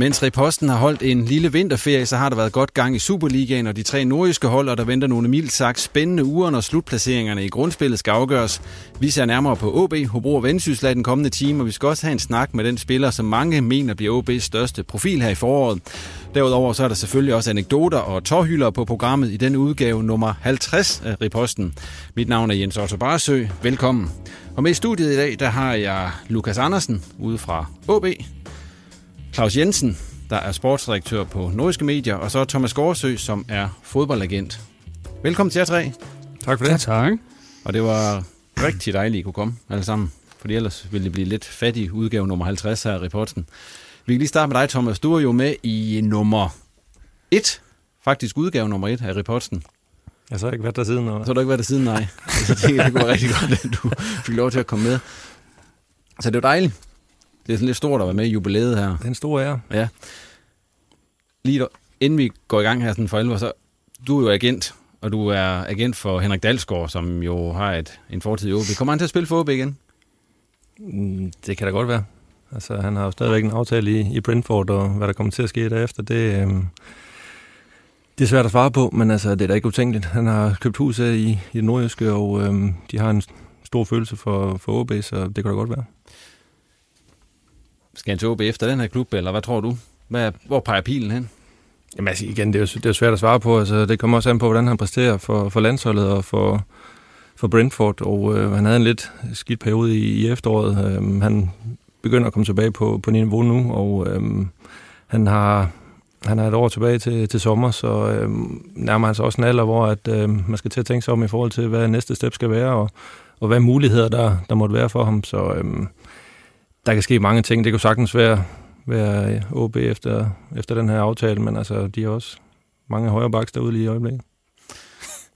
Mens Reposten har holdt en lille vinterferie, så har der været godt gang i Superligaen og de tre nordjyske hold, og der venter nogle mildt sagt spændende uger, når slutplaceringerne i grundspillet skal afgøres. Vi ser nærmere på OB, Hobro og Vendsyssel den kommende time, og vi skal også have en snak med den spiller, som mange mener bliver OB's største profil her i foråret. Derudover så er der selvfølgelig også anekdoter og tårhylder på programmet i den udgave nummer 50 af Reposten. Mit navn er Jens Otto Barsø. Velkommen. Og med i studiet i dag, der har jeg Lukas Andersen ude fra OB, Claus Jensen, der er sportsdirektør på Nordiske Medier, og så Thomas Gårdsø, som er fodboldagent. Velkommen til jer tre. Tak for det. Ja, tak. Og det var rigtig dejligt, at I kunne komme alle sammen, fordi ellers ville det blive lidt fattig udgave nummer 50 her i reporten. Vi kan lige starte med dig, Thomas. Du er jo med i nummer 1, faktisk udgave nummer 1 af reporten. Jeg har så ikke været der siden. Og... Så har du ikke været der siden, nej. Så det, det kunne være rigtig godt, at du fik lov til at komme med. Så det var dejligt. Det er sådan lidt stort at være med i jubilæet her. Det er en stor ære. Ja. Lige inden vi går i gang her sådan for alvor, så du er jo agent, og du er agent for Henrik Dalsgaard, som jo har et, en fortid i OB. Kommer han til at spille for OB igen? Mm, Det kan da godt være. Altså, han har jo stadigvæk en aftale i, i Brentford, og hvad der kommer til at ske derefter, det, øhm, det er svært at svare på, men altså, det er da ikke utænkeligt. Han har købt hus i, i det nordjyske, og øhm, de har en stor følelse for, for OB, så det kan da godt være. Skal han til OB efter den her klub, eller hvad tror du? Hvad, hvor peger pilen hen? Jamen altså, igen, det er, jo, det er jo svært at svare på. Altså, det kommer også an på, hvordan han præsterer for, for landsholdet og for, for Brentford, og øh, han havde en lidt skidt periode i, i efteråret. Øh, han begynder at komme tilbage på, på niveau nu, og øh, han har han har et år tilbage til, til sommer, så øh, nærmer han sig også en alder, hvor at, øh, man skal til at tænke sig om i forhold til, hvad næste step skal være, og, og hvad muligheder der, der måtte være for ham. Så øh, der kan ske mange ting. Det kunne sagtens være, være OB efter, efter den her aftale, men altså, de har også mange højre baks derude lige i øjeblikket.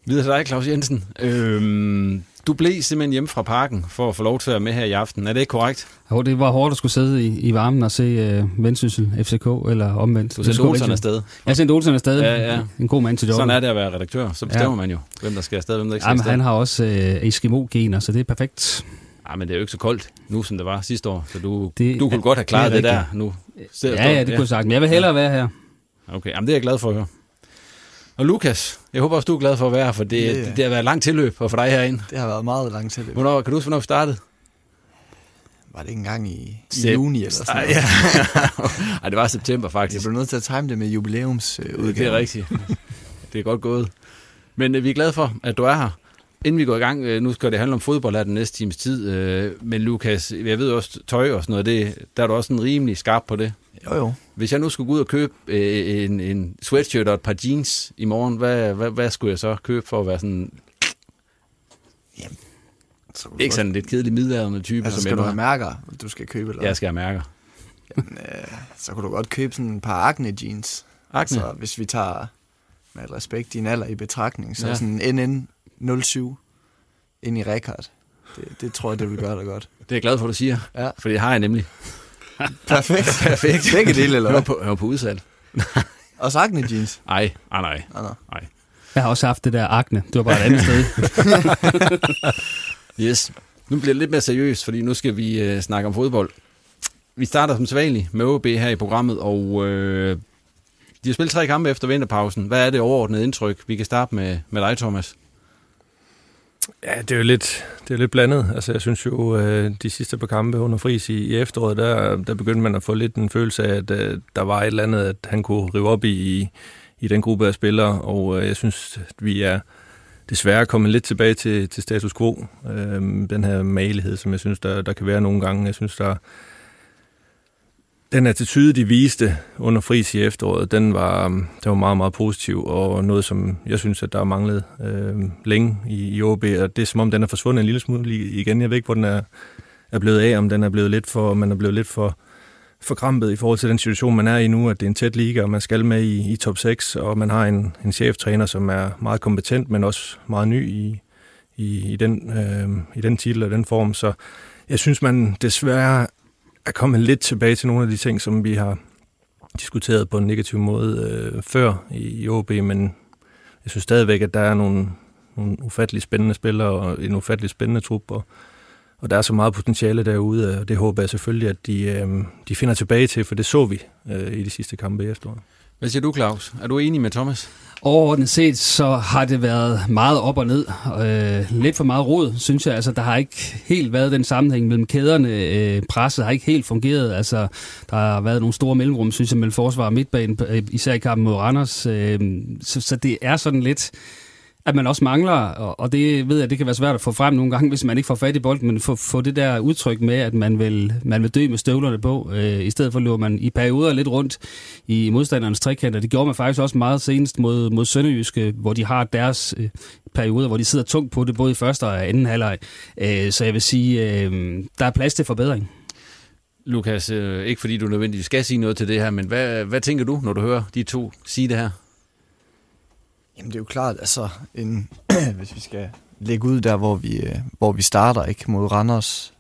Videre til dig, Claus Jensen. Øhm, du blev simpelthen hjemme fra parken for at få lov til at være med her i aften. Er det ikke korrekt? Jo, det var hårdt at skulle sidde i, i varmen og se uh, Vendsyssel FCK, eller omvendt. Du sendte Olsen afsted. Jeg sendte Olsen afsted. Ja, ja. En god mand til jobbet. Sådan er det at være redaktør. Så bestemmer ja. man jo, hvem der skal afsted, hvem der ikke skal Jamen, afsted. han har også uh, Eskimo-gener, så det er perfekt. Ja, men det er jo ikke så koldt nu, som det var sidste år, så du, Det du kunne er- godt have klaret det det, er der nu. Ja, ja, det kunne jeg sagt. Men jeg vil hellere være her. Okay, jamen det er jeg glad for at høre. Og Lukas, jeg håber også, du er glad for at være her, for det, Ja, det, ja. det har været langt tilløb få dig herinde. Det har været meget langt til det. Hvornår, kan du huske, hvornår vi startede? Var det ikke engang i, i juni eller sådan Ej, noget? ja. Ej, det var september Jeg faktisk. blev nødt til at time det med jubilæumsudgaven. Det er rigtigt. Det er godt gået. Men øh, vi er glade for, at du er her. Inden vi går i gang, øh, nu skal det handle om fodbold af den næste times tid, øh, men Lukas, jeg ved også, tøj og sådan noget, det, der er du også sådan rimelig skarp på det. Jo, jo. Hvis jeg nu skulle gå ud og købe øh, en, en sweatshirt og et par jeans i morgen, hvad, hvad, hvad skulle jeg så købe for at være sådan, Så kunne du ikke godt- sådan lidt kedelig middelalderne type, Altså, som skal jeg du have mærker, du skal købe? Eller? Jeg skal have mærker. Jamen, øh, så kunne du godt købe sådan et par Acne jeans. Acne? Så hvis vi tager med respekt, din alder i betragtning, så Ja. sådan NN 07 ind i Rekard. Det, det tror jeg, det vil gøre dig godt. Det er jeg glad for, at du siger. Ja. For det har jeg nemlig. Perfekt. Perfekt. Begge dele, eller Jeg var hvad? på, jeg var på udsat. Og Sagne jeans. Ej, ej, nej. Ah, nå. nej. Jeg har også haft det der akne. Det var bare et andet sted. Yes. Nu bliver det lidt mere seriøst, fordi nu skal vi øh, snakke om fodbold. Vi starter som sædvanligt med OB her i programmet, og øh, de har spillet tre kampe efter vinterpausen. Hvad er det overordnede indtryk? Vi kan starte med, med dig, Thomas. Ja, det er jo lidt, det er lidt blandet. Altså, jeg synes jo, øh, de sidste par kampe under Friis i, i efteråret, der, der begyndte man at få lidt en følelse af, at øh, der var et eller andet, at han kunne rive op i, i, i den gruppe af spillere, og øh, jeg synes, at vi er desværre kommet lidt tilbage til, til status quo. Øhm, den her malighed, som jeg synes, der, der kan være nogle gange. Jeg synes, der den attitude, de viste under fris i efteråret, den var, øhm, den var meget, meget positiv, og noget, som jeg synes, at der har manglet øh, længe i, i OB, og det er som om, den er forsvundet en lille smule igen. Jeg ved ikke, hvor den er, er blevet af, om den er blevet lidt for, man er blevet lidt for, for krampet i forhold til den situation, man er i nu, at det er en tæt liga, og man skal med i, i top 6, og man har en, en cheftræner, som er meget kompetent, men også meget ny i, i, i, den, øh, i den titel og den form, så jeg synes, man desværre er kommet lidt tilbage til nogle af de ting, som vi har diskuteret på en negativ måde øh, før i, i OB, men jeg synes stadigvæk, at der er nogle, nogle ufattelig spændende spillere og en ufattelig spændende trup, og, og der er så meget potentiale derude, og det håber jeg selvfølgelig, at de, øh, de finder tilbage til, for det så vi øh, i de sidste kampe i efteråret. Hvad siger du, Claus? Er du enig med Thomas? Overordnet set, så har det været meget op og ned. Øh, lidt for meget rod, synes jeg. Altså, der har ikke helt været den sammenhæng mellem kæderne. Øh, presset har ikke helt fungeret. Altså, der har været nogle store mellemrum, synes jeg, mellem forsvar og midtbanen, øh, især i kampen mod Randers. Øh, så, så det er sådan lidt at man også mangler, og, og det ved jeg, det kan være svært at få frem nogle gange, hvis man ikke får fat i bolden, men få, få det der udtryk med, at man vil, man vil dø med støvlerne på. Øh, I stedet for løber man i perioder lidt rundt i modstandernes trekanter. Det gjorde man faktisk også meget senest mod, mod Sønderjyske, hvor de har deres øh, perioder, hvor de sidder tungt på det, både i første og anden halvleg. Øh, så jeg vil sige, øh, der er plads til forbedring. Lukas, øh, ikke fordi du nødvendigvis skal sige noget til det her, men hvad, hvad tænker du, når du hører de to sige det her? Jamen det er jo klart, altså, en, hvis vi skal lægge ud der, hvor vi, øh, hvor vi starter ikke mod Randers,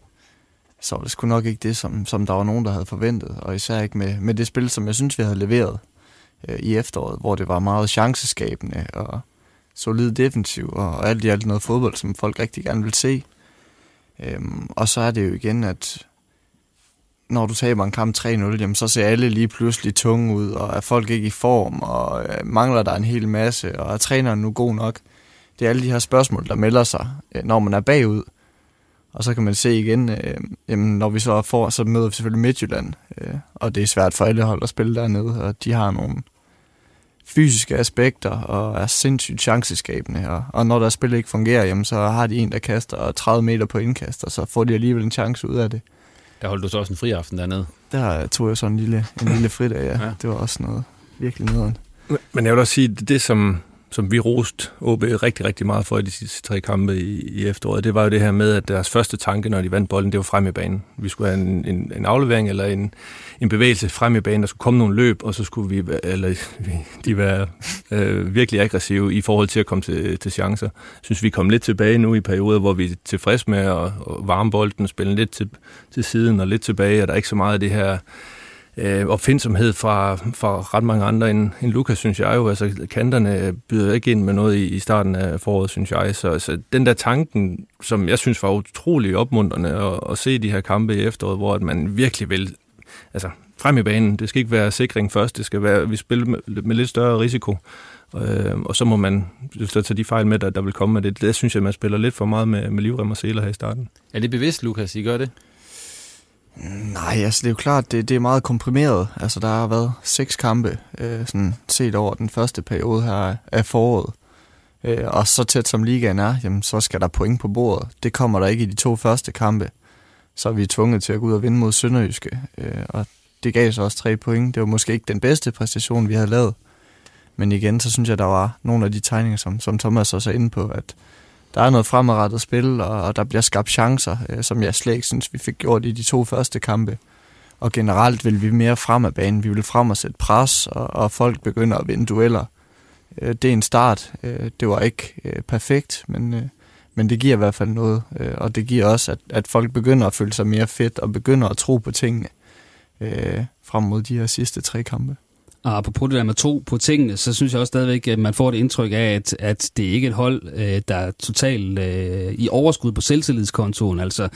så var det sgu nok ikke det, som, som der var nogen, der havde forventet. Og især ikke med, med det spil, som jeg synes, vi havde leveret øh, i efteråret, hvor det var meget chanceskabende og solid defensiv og, og alt i alt noget fodbold, som folk rigtig gerne vil se. Øhm, og så er det jo igen, at når du taber en kamp 3-0, jamen, så ser alle lige pludselig tunge ud, og er folk ikke i form, og øh, mangler der en hel masse, og er træneren nu god nok? Det er alle de her spørgsmål, der melder sig, øh, når man er bagud. Og så kan man se igen, øh, jamen, når vi så får, så møder vi selvfølgelig Midtjylland, øh, og det er svært for alle hold at spille dernede, og de har nogle fysiske aspekter, og er sindssygt chanceskabende, og, og når der spil ikke fungerer, jamen, så har de en, der kaster 30 meter på indkast, og så får de alligevel en chance ud af det. Der holdt du så også en fri aften dernede. Der tog jeg så en lille, en lille fridag, ja. Ja. Det var også noget virkelig nederen. Men jeg vil også sige, det, det som, som vi rost OB rigtig, rigtig meget for i de sidste tre kampe i, i efteråret, det var jo det her med, at deres første tanke, når de vandt bolden, det var frem i banen. Vi skulle have en, en, en aflevering eller en, en bevægelse frem i banen, der skulle komme nogle løb, og så skulle vi, eller, de være øh, virkelig aggressive i forhold til at komme til, til chancer. Jeg synes, vi kom lidt tilbage nu i perioder, hvor vi er tilfredse med at, at varme bolden, spille lidt til, til siden og lidt tilbage, og der er ikke så meget af det her øh, opfindsomhed fra, fra ret mange andre end, end Lukas, synes jeg jo. Altså, kanterne byder ikke ind med noget i, i starten af foråret, synes jeg. Så, altså, den der tanken, som jeg synes var utrolig opmuntrende at, at se de her kampe i efteråret, hvor at man virkelig vil altså, frem i banen. Det skal ikke være sikring først, det skal være, vi spiller med, med lidt større risiko. Øh, og så må man så tage de fejl med, der, der vil komme med det. Det synes jeg, man spiller lidt for meget med, med livrem og seler her i starten. Er det bevidst, Lukas, I gør det? Nej, altså det er jo klart, det, det er meget komprimeret. Altså der har været seks kampe, øh, sådan set over den første periode her af foråret. Øh, og så tæt som ligaen er, jamen, så skal der point på bordet. Det kommer der ikke i de to første kampe. Så er vi tvunget til at gå ud og vinde mod Sønderjyske. Øh, og det gav så også tre point. Det var måske ikke den bedste præstation, vi havde lavet. Men igen, så synes jeg, der var nogle af de tegninger, som, som Thomas også er inde på, at der er noget fremadrettet spil, og, og der bliver skabt chancer, øh, som jeg slet ikke synes, vi fik gjort i de to første kampe. Og generelt vil vi mere frem af banen. Vi vil frem og sætte pres, og, og folk begynder at vinde dueller. Øh, det er en start. Øh, det var ikke øh, perfekt, men, øh, men det giver i hvert fald noget. Øh, og det giver også, at, at folk begynder at føle sig mere fedt og begynder at tro på tingene øh, frem mod de her sidste tre kampe. Og apropos det der med to på tingene, så synes jeg også stadigvæk, at man får et indtryk af, at, at det ikke er et hold, øh, der er totalt øh, i overskud på selvtillidskontoen. Altså,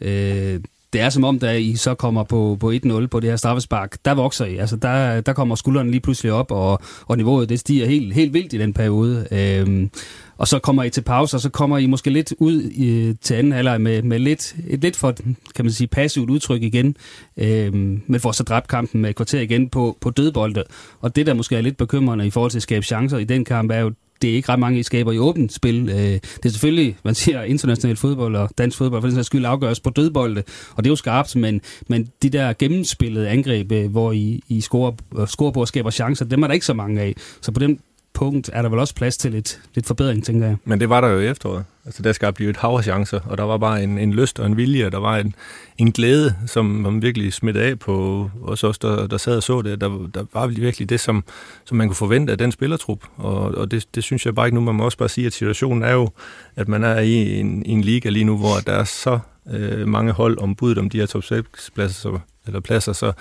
øh, det er som om, da I så kommer på, på 1-0 på det her straffespark, der vokser I. Altså, der, der kommer skuldrene lige pludselig op, og, og niveauet det stiger helt, helt vildt i den periode. Øhm, og så kommer I til pause, og så kommer I måske lidt ud i, til anden halvleg med, med lidt, et lidt for, kan man sige, passivt udtryk igen, øhm, men får så dræbt kampen med et kvarter igen på, på dødbolde. Og det, der måske er lidt bekymrende i forhold til at skabe chancer i den kamp, er jo det er ikke ret mange, I skaber i åbent spil. Øh, det er selvfølgelig, man siger, international fodbold og dansk fodbold, for den sags skyld afgøres på dødbolde, og det er jo skarpt, men, men de der gennemspillede angreb, øh, hvor I, I scorer, øh, scorer på og skaber chancer, dem er der ikke så mange af. Så på den punkt er der vel også plads til lidt, lidt forbedring, tænker jeg. Men det var der jo i efteråret. Altså der skabte jo et hav af chancer, og der var bare en, en lyst og en vilje, og der var en, en glæde, som man virkelig smittede af på os også, der, der sad og så det. Der, der var virkelig det, som, som man kunne forvente af den spillertrup, og, og det, det synes jeg bare ikke nu. Man må også bare sige, at situationen er jo, at man er i en, i en liga lige nu, hvor der er så øh, mange hold om budet om de her top 6 pladser, eller pladser så,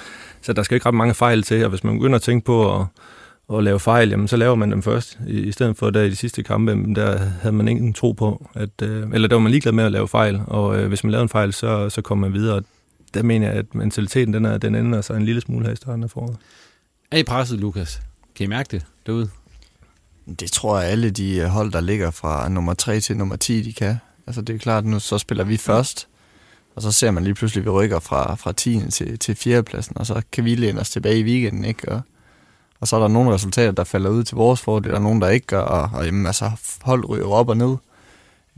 så der skal ikke ret mange fejl til, og hvis man begynder at tænke på at at lave fejl, jamen så laver man dem først. I, i stedet for der i de sidste kampe, der havde man ingen tro på, at, øh, eller der var man ligeglad med at lave fejl, og øh, hvis man lavede en fejl, så, så kom man videre. Der mener jeg, at mentaliteten den, er, den ændrer sig en lille smule her i starten af foråret. Er I presset, Lukas? Kan I mærke det derude? Det tror jeg alle de hold, der ligger fra nummer 3 til nummer 10, de kan. Altså det er klart, nu så spiller vi først, og så ser man lige pludselig, at vi rykker fra, fra 10. til, til 4. pladsen, og så kan vi læne os tilbage i weekenden, ikke? Og, og så er der nogle resultater, der falder ud til vores fordel, og nogle, der ikke gør, og, og jamen, altså, hold ryger op og ned.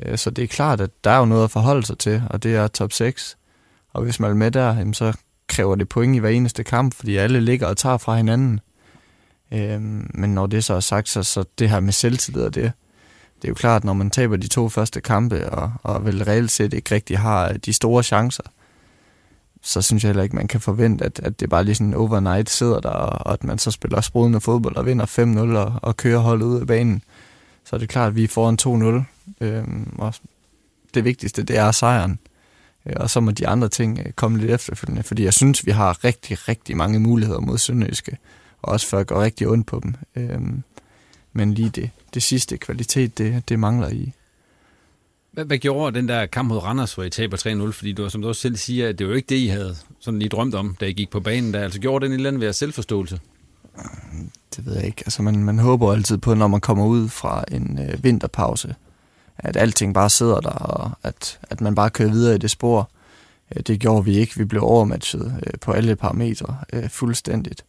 Øh, så det er klart, at der er jo noget at forholde sig til, og det er top 6. Og hvis man er med der, jamen, så kræver det point i hver eneste kamp, fordi alle ligger og tager fra hinanden. Øh, men når det så er sagt, så, så det her med selvtillid og det, det er jo klart, når man taber de to første kampe, og, og vel reelt set ikke rigtig har de store chancer, så synes jeg heller ikke, man kan forvente, at, at det bare lige sådan overnight sidder der, og at man så spiller sprudende fodbold og vinder 5-0 og, og kører holdet ud af banen. Så er det klart, at vi er foran 2-0, øhm, og det vigtigste, det er sejren. Øh, og så må de andre ting øh, komme lidt efterfølgende, fordi jeg synes, vi har rigtig, rigtig mange muligheder mod Sønderjyske, og også for at gå rigtig ondt på dem. Øhm, men lige det, det sidste kvalitet, det, det mangler i, hvad, hvad gjorde den der kamp mod Randers, hvor I taber 3-0? Fordi du, som du også selv siger, at det var jo ikke det, I havde sådan lige drømt om, da I gik på banen. Der. Altså gjorde den et eller andet ved selvforståelse? Det ved jeg ikke. Altså man, man håber altid på, når man kommer ud fra en øh, vinterpause, at alting bare sidder der, og at, at man bare kører videre i det spor. Øh, det gjorde vi ikke. Vi blev overmatchet øh, på alle parametre øh, fuldstændigt.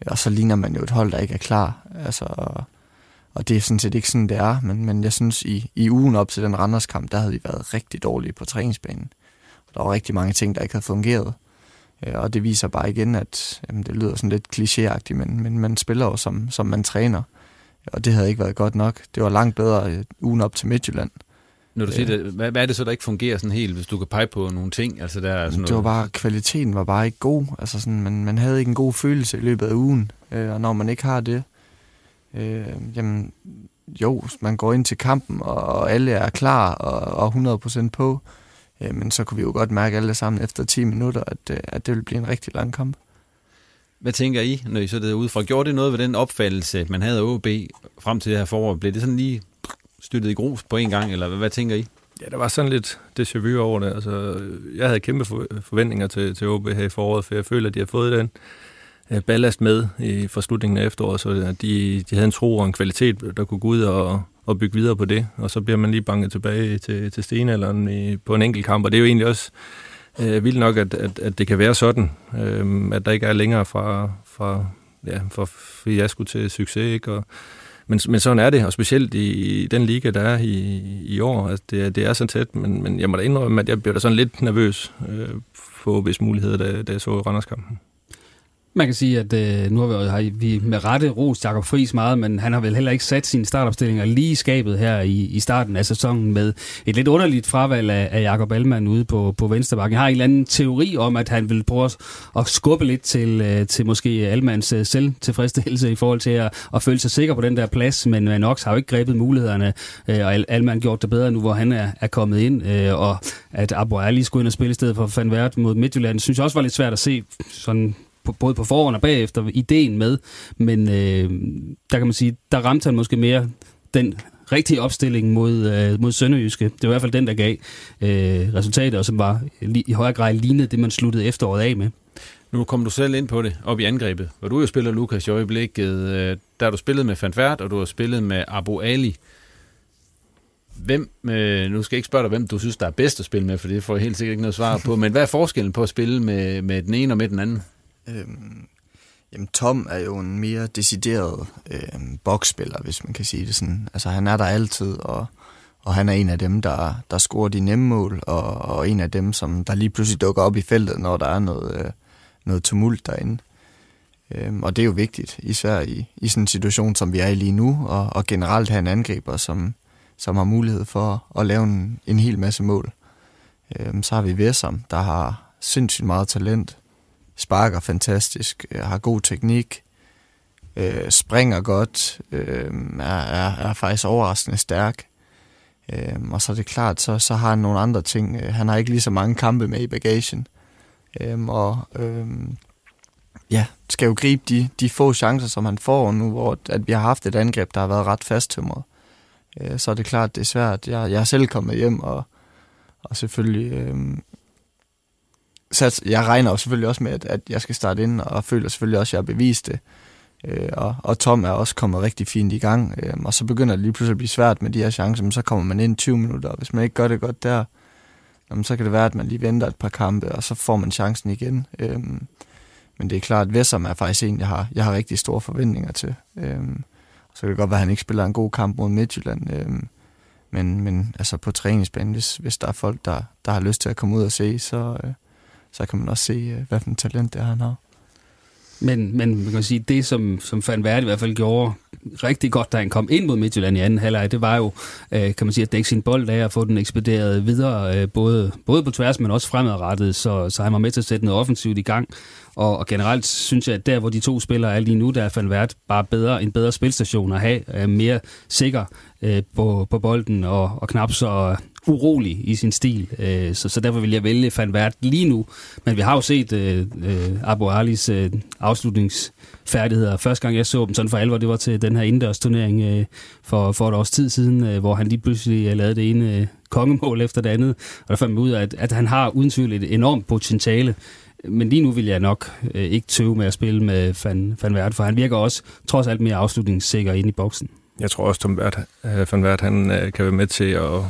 Øh, og så ligner man jo et hold, der ikke er klar. Altså, og det er sådan set ikke sådan, det er, men, men jeg synes, i, i ugen op til den Randers-kamp, der havde vi været rigtig dårlige på træningsbanen. Der var rigtig mange ting, der ikke havde fungeret. Øh, og det viser bare igen, at jamen, det lyder sådan lidt klichéagtigt, men, men man spiller jo, som, som man træner. Og det havde ikke været godt nok. Det var langt bedre øh, ugen op til Midtjylland. Når du siger det, hvad, hvad er det så, der ikke fungerer sådan helt, hvis du kan pege på nogle ting? Altså, der er sådan det var noget... bare, kvaliteten var bare ikke god. Altså sådan, man, man havde ikke en god følelse i løbet af ugen. Øh, og når man ikke har det, øh, jamen jo, man går ind til kampen, og alle er klar og, og 100% på, øh, men så kunne vi jo godt mærke alle sammen efter 10 minutter, at, øh, at det vil blive en rigtig lang kamp. Hvad tænker I, når I så det udefra? Gjorde det noget ved den opfattelse, man havde af OB frem til det her forår? Blev det sådan lige støttet i grus på en gang, eller hvad, hvad tænker I? Ja, der var sådan lidt déjà vu over det. Altså, jeg havde kæmpe forventninger til, til OB her i foråret, for jeg føler, at de har fået den Øh, Øh, ballast med i fra slutningen af efteråret, så de, de havde en tro og en kvalitet, der kunne gå ud og, og bygge videre på det. Og så bliver man lige banket tilbage til, til stenalderen i, på en enkelt kamp, og det er jo egentlig også øh, vildt nok, at, at, at det kan være sådan, øh, at der ikke er længere fra, fra, ja, fra fiasko til succes. Ikke? Og, men, men sådan er det, og specielt i, i den liga, der er i, i år. Altså det, det er så tæt, men, men jeg må da indrømme, at jeg bliver da sådan lidt nervøs øh, på hvis muligheder, da, da jeg så Randerskampen. Man kan sige, at øh, nu har vi, har vi med rette rost Jakob Friis meget, men han har vel heller ikke sat sine startopstillinger lige i skabet her i, i starten af sæsonen med et lidt underligt fravalg af, af Jakob Allmann ude på, på Venstrebakken. Jeg har en eller anden teori om, at han vil prøve at skubbe lidt til, øh, til måske Allmanns øh, selvtilfredsstillelse i forhold til at, at føle sig sikker på den der plads, men øh, Nox har jo ikke grebet mulighederne, øh, og Allmann gjort det bedre nu, hvor han er, er kommet ind, øh, og at Abu Ali skulle ind og spille i stedet for Van Wert mod Midtjylland, synes jeg også var lidt svært at se sådan på, både på forhånd og bagefter ideen med, men øh, der kan man sige, der ramte han måske mere den rigtige opstilling mod, øh, mod Sønderjyske. Det var i hvert fald den, der gav øh, resultater, og som var i højere grad lignede det, man sluttede efteråret af med. Nu kom du selv ind på det, op i angrebet, hvor du jo spiller Lukas i øjeblikket. Øh, der har du spillet med Fanfert, og du har spillet med Abu Ali. Hvem, øh, nu skal jeg ikke spørge dig, hvem du synes, der er bedst at spille med, for det får jeg helt sikkert ikke noget svar på, men hvad er forskellen på at spille med, med den ene og med den anden? Øhm, jamen, Tom er jo en mere decideret øhm, boksspiller, hvis man kan sige det sådan. Altså, han er der altid, og, og han er en af dem, der, der scorer de nemme mål, og, og en af dem, som der lige pludselig dukker op i feltet, når der er noget, øh, noget tumult derinde. Øhm, og det er jo vigtigt, især i, i sådan en situation, som vi er i lige nu, og, og generelt have en angriber, som, som har mulighed for at lave en, en hel masse mål. Øhm, så har vi Vesam, der har sindssygt meget talent, sparker fantastisk, øh, har god teknik, øh, springer godt, øh, er, er, er faktisk overraskende stærk. Øh, og så er det klart, så, så har han nogle andre ting. Øh, han har ikke lige så mange kampe med i bagagen. Øh, og øh, ja, skal jo gribe de, de få chancer, som han får nu, hvor at vi har haft et angreb, der har været ret fasttømret. Øh, så er det klart, det er svært. Jeg, jeg er selv kommet hjem, og, og selvfølgelig øh, sats, jeg regner jo selvfølgelig også med, at, at jeg skal starte ind, og føler selvfølgelig også, at jeg har bevist det. Øh, og, og Tom er også kommet rigtig fint i gang, øh, og så begynder det lige pludselig at blive svært med de her chancer, men så kommer man ind 20 minutter, og hvis man ikke gør det godt der, jamen, så kan det være, at man lige venter et par kampe, og så får man chancen igen. Øh, men det er klart, at Vessom er faktisk en, jeg har, jeg har rigtig store forventninger til. Øh, så kan det godt være, at han ikke spiller en god kamp mod Midtjylland, øh, men, men altså på træningsbanen, hvis, hvis der er folk, der, der har lyst til at komme ud og se, så, øh, så kan man også se, øh, hvad for en talent det er, han har. Men, men man kan sige, det som, som Van Verde i hvert fald gjorde rigtig godt, da han kom ind mod Midtjylland i anden halvleg, det var jo, øh, kan man sige, at dække sin bold af og få den ekspederet videre, øh, både, både på tværs, men også fremadrettet, så, så han var med til at sætte noget offensivt i gang. Og, og generelt synes jeg, at der, hvor de to spillere er lige nu, der er Van Vært bare bedre, en bedre spilstation at have, er mere sikker øh, på, på bolden og, og knap så øh, urolig i sin stil. Øh, så, så derfor vil jeg vælge Van Vært lige nu. Men vi har jo set øh, øh, Abu Alis øh, afslutningsfærdigheder. Første gang jeg så dem sådan for alvor, det var til den her indendørs turnering øh, for, for et års tid siden, øh, hvor han lige pludselig øh, lavede det ene øh, kongemål efter det andet. Og der fandt man ud af, at, at han har uden tvivl et enormt potentiale. Men lige nu vil jeg nok øh, ikke tøve med at spille med Van, Van Vert, for han virker også trods alt mere afslutningssikker ind i boksen. Jeg tror også, at øh, Van Vert han, øh, kan være med til at,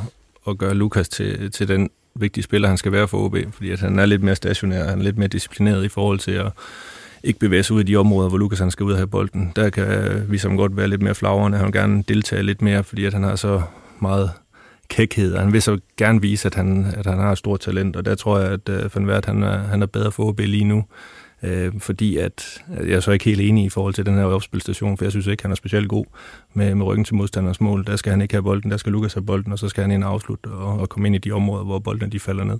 at gøre Lukas til, til den vigtige spiller, han skal være for OB, fordi at han er lidt mere stationær, han er lidt mere disciplineret i forhold til at ikke bevæge sig ud i de områder, hvor Lukas han skal ud og have bolden. Der kan vi som godt være lidt mere flagrende, han vil gerne deltage lidt mere, fordi at han har så meget kækhed, han vil så gerne vise, at han, at han har et stort talent, og der tror jeg, at uh, Van Wert, han er, han er bedre for OB lige nu, øh, fordi at, jeg er så ikke helt enig i forhold til den her opspilstation, for jeg synes ikke, han er specielt god med, med ryggen til modstanders mål. Der skal han ikke have bolden, der skal Lukas have bolden, og så skal han ind og afslutte og, og komme ind i de områder, hvor bolden de falder ned.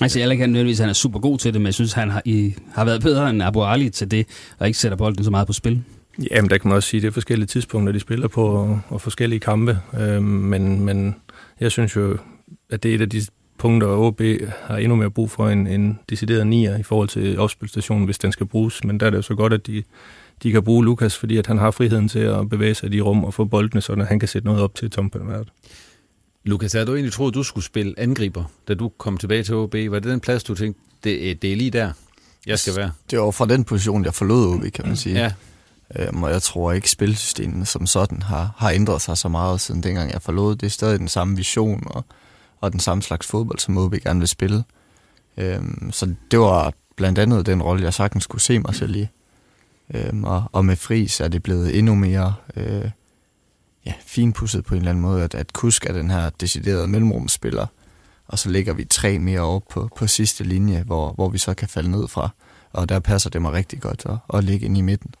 Altså, jeg ikke nødvendigvis, at han er super god til det, men jeg synes, han har, i, har været bedre end Abu Ali til det, og ikke sætter bolden så meget på spil. Jamen, der kan man også sige, at det er forskellige tidspunkter, de spiller på, og, og forskellige kampe. Øh, men, men jeg synes jo, at det er et af de punkter, og OB har endnu mere brug for en, en decideret nier i forhold til opspilstationen, hvis den skal bruges. Men der er det jo så godt, at de, de kan bruge Lukas, fordi at han har friheden til at bevæge sig i de rum og få boldene, så han kan sætte noget op til Tom Penvert. Lukas, havde du egentlig troet, at du skulle spille angriber, da du kom tilbage til OB? Var det den plads, du tænkte, det, det er lige der, jeg skal være? Det var fra den position, jeg forlod OB, kan man sige. Ja. Øhm, og jeg tror ikke, spilsystemet som sådan har, har ændret sig så meget siden dengang jeg forlod. Det er stadig den samme vision og, og den samme slags fodbold, som OB gerne vil spille. Øhm, så det var blandt andet den rolle, jeg sagtens kunne se mig selv i. Øhm, og, og med Fris er det blevet endnu mere øh, ja, finpudset på en eller anden måde, at, at Kusk er den her deciderede mellemrumspiller, og så ligger vi tre mere op på, på sidste linje, hvor, hvor vi så kan falde ned fra. og der passer det mig rigtig godt at, at ligge ind i midten.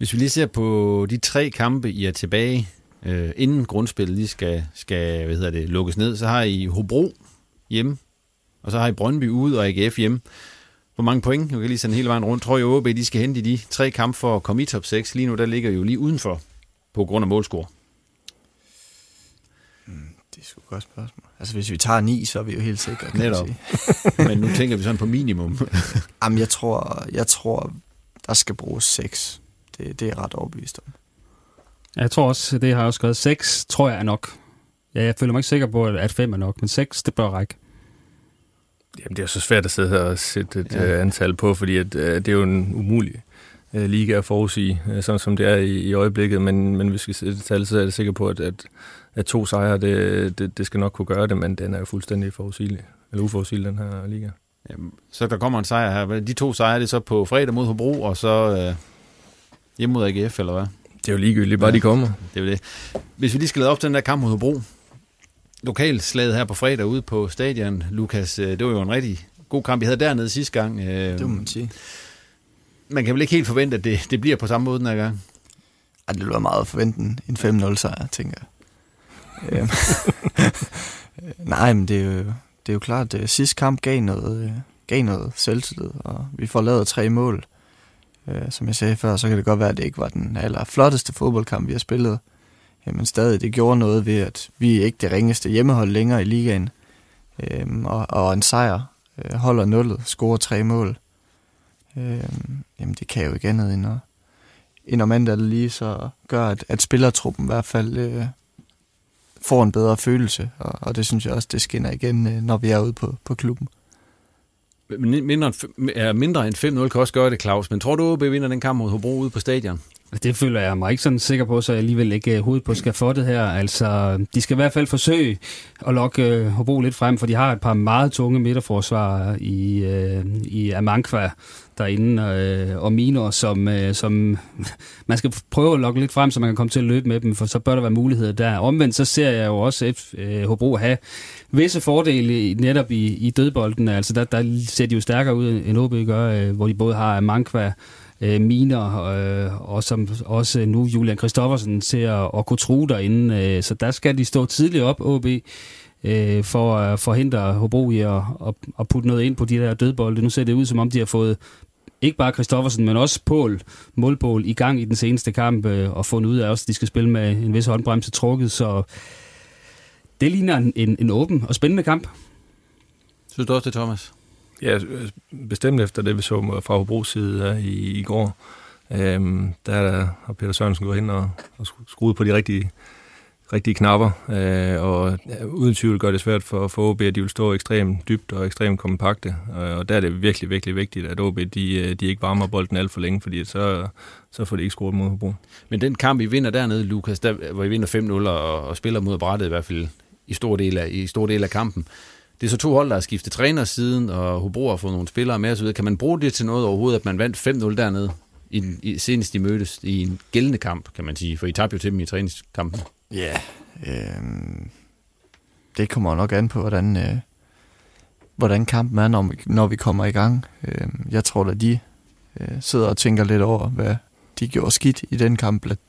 Hvis vi lige ser på de tre kampe, I er tilbage, øh, inden grundspillet lige skal, skal hvad hedder det, lukkes ned, så har I Hobro hjemme, og så har I Brøndby ude og AGF hjemme. Hvor mange point? Jeg kan lige sende hele vejen rundt. Tror I, OB de skal hente i de tre kampe for at komme i top 6? Lige nu, der ligger jo lige udenfor på grund af målscore. Mm, det er sgu et godt spørgsmål. Altså, hvis vi tager 9, så er vi jo helt sikre, kan Netop. sige. Men nu tænker vi sådan på minimum. Jamen, jeg tror, jeg tror, der skal bruges 6. Det, det er jeg ret overbevist om. Jeg tror også, det har jeg også skrevet. 6 tror jeg er nok. Ja, jeg føler mig ikke sikker på, at 5 er nok, men 6, det bør række. Jamen, det er jo så svært at sidde her og sætte et Ja. ja. antal på, fordi at, øh, det er jo en umulig øh, liga at forudsige, øh, sådan som det er i, i øjeblikket. Men, men hvis vi sætter et tal, så er jeg sikker på, at, at, at to sejre, det, det, det skal nok kunne gøre det, men den er jo fuldstændig forudsigelig, eller uforudsigelig, den her liga. Jamen, så der kommer en sejr her. De to sejre, det er så på fredag mod Hobro, og så øh, hjemme mod AGF, eller hvad? Det er jo ligegyldigt, bare Ja. de kommer. Det er jo det. Hvis vi lige skal lade op til den der kamp mod Hobro. Lokalslaget her på fredag ude på stadion, Lukas, øh, det var jo en rigtig god kamp, vi havde dernede sidste gang. Øh, Det må man sige. Man kan vel ikke helt forvente, at det, det bliver på samme måde den her gang? Ej, det vil være meget at forvente en- en 5-0 sejr, tænker jeg. Øhm, Nej, men det er jo, det er jo klart, at sidste kamp gav noget, øh, gav noget selvtillid, og vi får lavet tre mål. Øh, Som jeg sagde før, så kan det godt være, at det ikke var den aller flotteste fodboldkamp, vi har spillet. Øh, Men stadig, det gjorde noget ved, at vi er ikke det ringeste hjemmehold længere i ligaen. Øhm, Og, og en sejr øh, holder nullet, scorer tre mål. Øhm, Jamen, det kan jo ikke andet end at, end om andet lige så gør, at, at spillertruppen i hvert fald øh, får en bedre følelse, og, og det synes jeg også, det skinner igen, øh, når vi er ude på, på klubben. Men Mindre end, er mindre end 5-0 kan også gøre det, Claus. Men tror du, OB vinder den kamp mod Hobro ude på stadion? Altså, det føler jeg mig ikke sådan sikker på, så jeg alligevel ikke øh, hovedet på skafottet her. Altså, de skal i hvert fald forsøge at lokke øh, Hobro lidt frem, for de har et par meget tunge midterforsvar i, øh, i Amankva derinde, øh, og Minor, som, øh, som man skal prøve at lokke lidt frem, så man kan komme til at løbe med dem, for så bør der være muligheder der. Omvendt så ser jeg jo også F, øh, Hobro have visse fordele netop i, i dødbolden. Altså, der, der ser de jo stærkere ud, end OB gør, øh, hvor de både har Amankva, øh, miner, øh, og som også nu Julian Kristoffersen ser at, at kunne true derinde. Øh, så der skal de stå tidligt op, OB, øh, for at forhindre Hobro i at, at, at putte noget ind på de der dødbolde. Nu ser det ud, som om de har fået ikke bare Kristoffersen, men også Pål, målbål, i gang i den seneste kamp, øh, og fundet ud af også, at de skal spille med en vis håndbremse trukket, så det ligner en, en, en åben og spændende kamp. Synes du også det, Thomas? Ja, bestemt efter det, vi så fra Hobros side ja, i, i går. Øhm, der har Peter Sørensen gået ind og, og skruet på de rigtige, rigtige knapper, øh, og ja, uden tvivl gør det svært for, for OB, at de vil stå ekstremt dybt og ekstremt kompakte, og, og der er det virkelig, virkelig vigtigt, at OB de, øh, de ikke varmer bolden alt for længe, fordi så, så får de ikke scoret mod Hobro. Men den kamp, I vinder dernede, Lukas, der, hvor I vinder 5-0 og, og spiller mod brættet i hvert fald i stor del af, i stor del af kampen. Det er så to hold, der har skiftet træner siden, og Hobro har fået nogle spillere med osv. Kan man bruge det til noget overhovedet, at man vandt 5-0 dernede, i, i, senest de mødtes i en gældende kamp, kan man sige, for I tabte jo til dem i træningskampen. Ja, øh, det kommer nok an på, hvordan, øh, hvordan kampen er, når vi, når vi kommer i gang. Øh, jeg tror, at de øh, sidder og tænker lidt over, hvad de gjorde skidt i den kamp, blandt,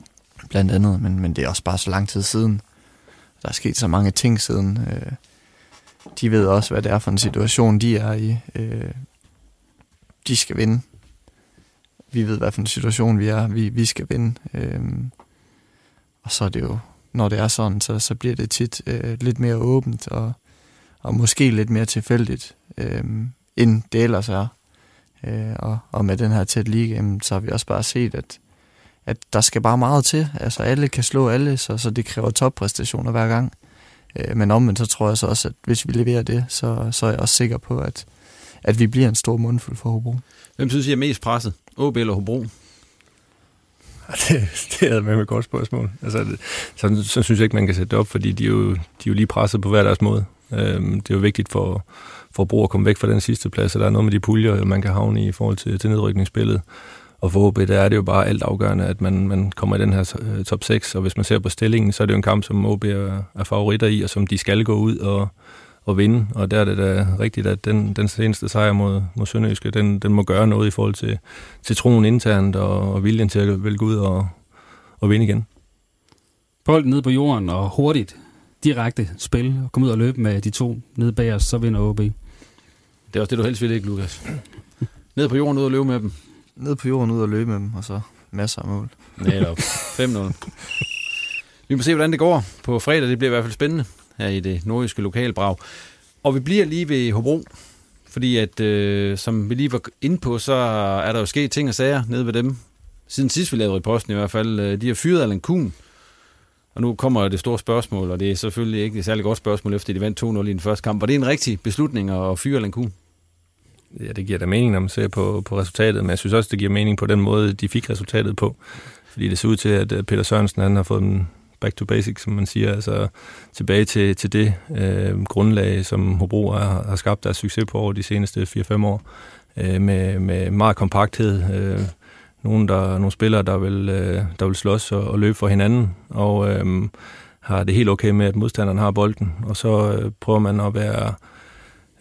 blandt andet, men, men det er også bare så lang tid siden. Der er sket så mange ting siden. Øh, de ved også, hvad det er for en situation, de er i. Øh, de skal vinde. Vi ved, hvad for en situation vi er. Vi, vi skal vinde. Øh, og så er det jo, når det er sådan, så, så bliver det tit øh, lidt mere åbent og, og måske lidt mere tilfældigt, øh, end det ellers er. Øh, og, og med den her tæt liga, jamen, så har vi også bare set, at, at der skal bare meget til. Altså alle kan slå alle, så, så det kræver toppræstationer hver gang. Øh, men omvendt så tror jeg så også, at hvis vi leverer det, så, så er jeg også sikker på, at, at vi bliver en stor mundfuld for Hobro. Hvem synes I er mest presset? OB eller Hobro? Det, det er med et godt spørgsmål. Altså, det, så, så synes jeg ikke, man kan sætte det op, fordi de er jo, de er jo lige presset på hver deres måde. Øhm, det er jo vigtigt for, for Bro at komme væk fra den sidste plads, og der er noget med de puljer, man kan havne i i forhold til, til nedrykningsspillet. Og for OB, der er det jo bare alt afgørende, at man, man kommer i den her øh, top 6, og hvis man ser på stillingen, så er det jo en kamp, som OB er, er favoritter i, og som de skal gå ud og, at vinde, og der er det da rigtigt, at den, den seneste sejr mod, mod Sønderjyske, den, den må gøre noget i forhold til, til troen internt og, og viljen til at vælge ud og, og vinde igen. Bolden ned på jorden og hurtigt, direkte spil, og komme ud og løbe med de to nede bag os, så vinder OB. Det er også det, du helst vil ikke, Lukas. ned på jorden, ud og løbe med dem. Ned på jorden, ud og løbe med dem, og så masser af mål. Netop. 5-0. Vi må se, hvordan det går på fredag. Det bliver i hvert fald spændende her i det nordiske lokalbrag. Og vi bliver lige ved Hobro, fordi at, øh, som vi lige var inde på, så er der jo sket ting og sager nede ved dem. Siden sidst vi lavede reposten i hvert fald. Øh, de har fyret Allan Kuhn. Og nu kommer det store spørgsmål, og det er selvfølgelig ikke et særligt godt spørgsmål, efter de vandt 2-0 i den første kamp. Var det en rigtig beslutning at fyre Allan Kuhn? Ja, det giver da mening, når man ser på, på resultatet, men jeg synes også, det giver mening på den måde, de fik resultatet på. Fordi det ser ud til, at Peter Sørensen han har fået en back to basics, som man siger, altså tilbage til, til det øh, grundlag, som Hobro har, har skabt deres succes på over de seneste 4-5 år, øh, med, med meget kompakthed, øh, nogle, der, nogle spillere, der vil, øh, der vil slås og, og løbe for hinanden, og øh, har det helt okay med, at modstanderen har bolden, og så øh, prøver man at være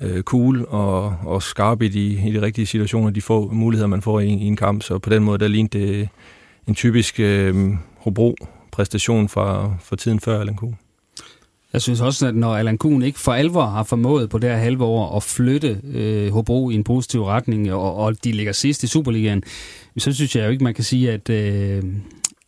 øh, cool og, og skarp i de, i de rigtige situationer, de får muligheder, man får i, i en kamp, så på den måde, der lignede det en typisk øh, Hobro præstation fra, for tiden før Allan Kuhn. Jeg synes også, at når Allan Kuhn ikke for alvor har formået på det her halve år at flytte øh, Hobro i en positiv retning, og, og de ligger sidst i Superligaen, så synes jeg jo ikke, man kan sige, at, øh,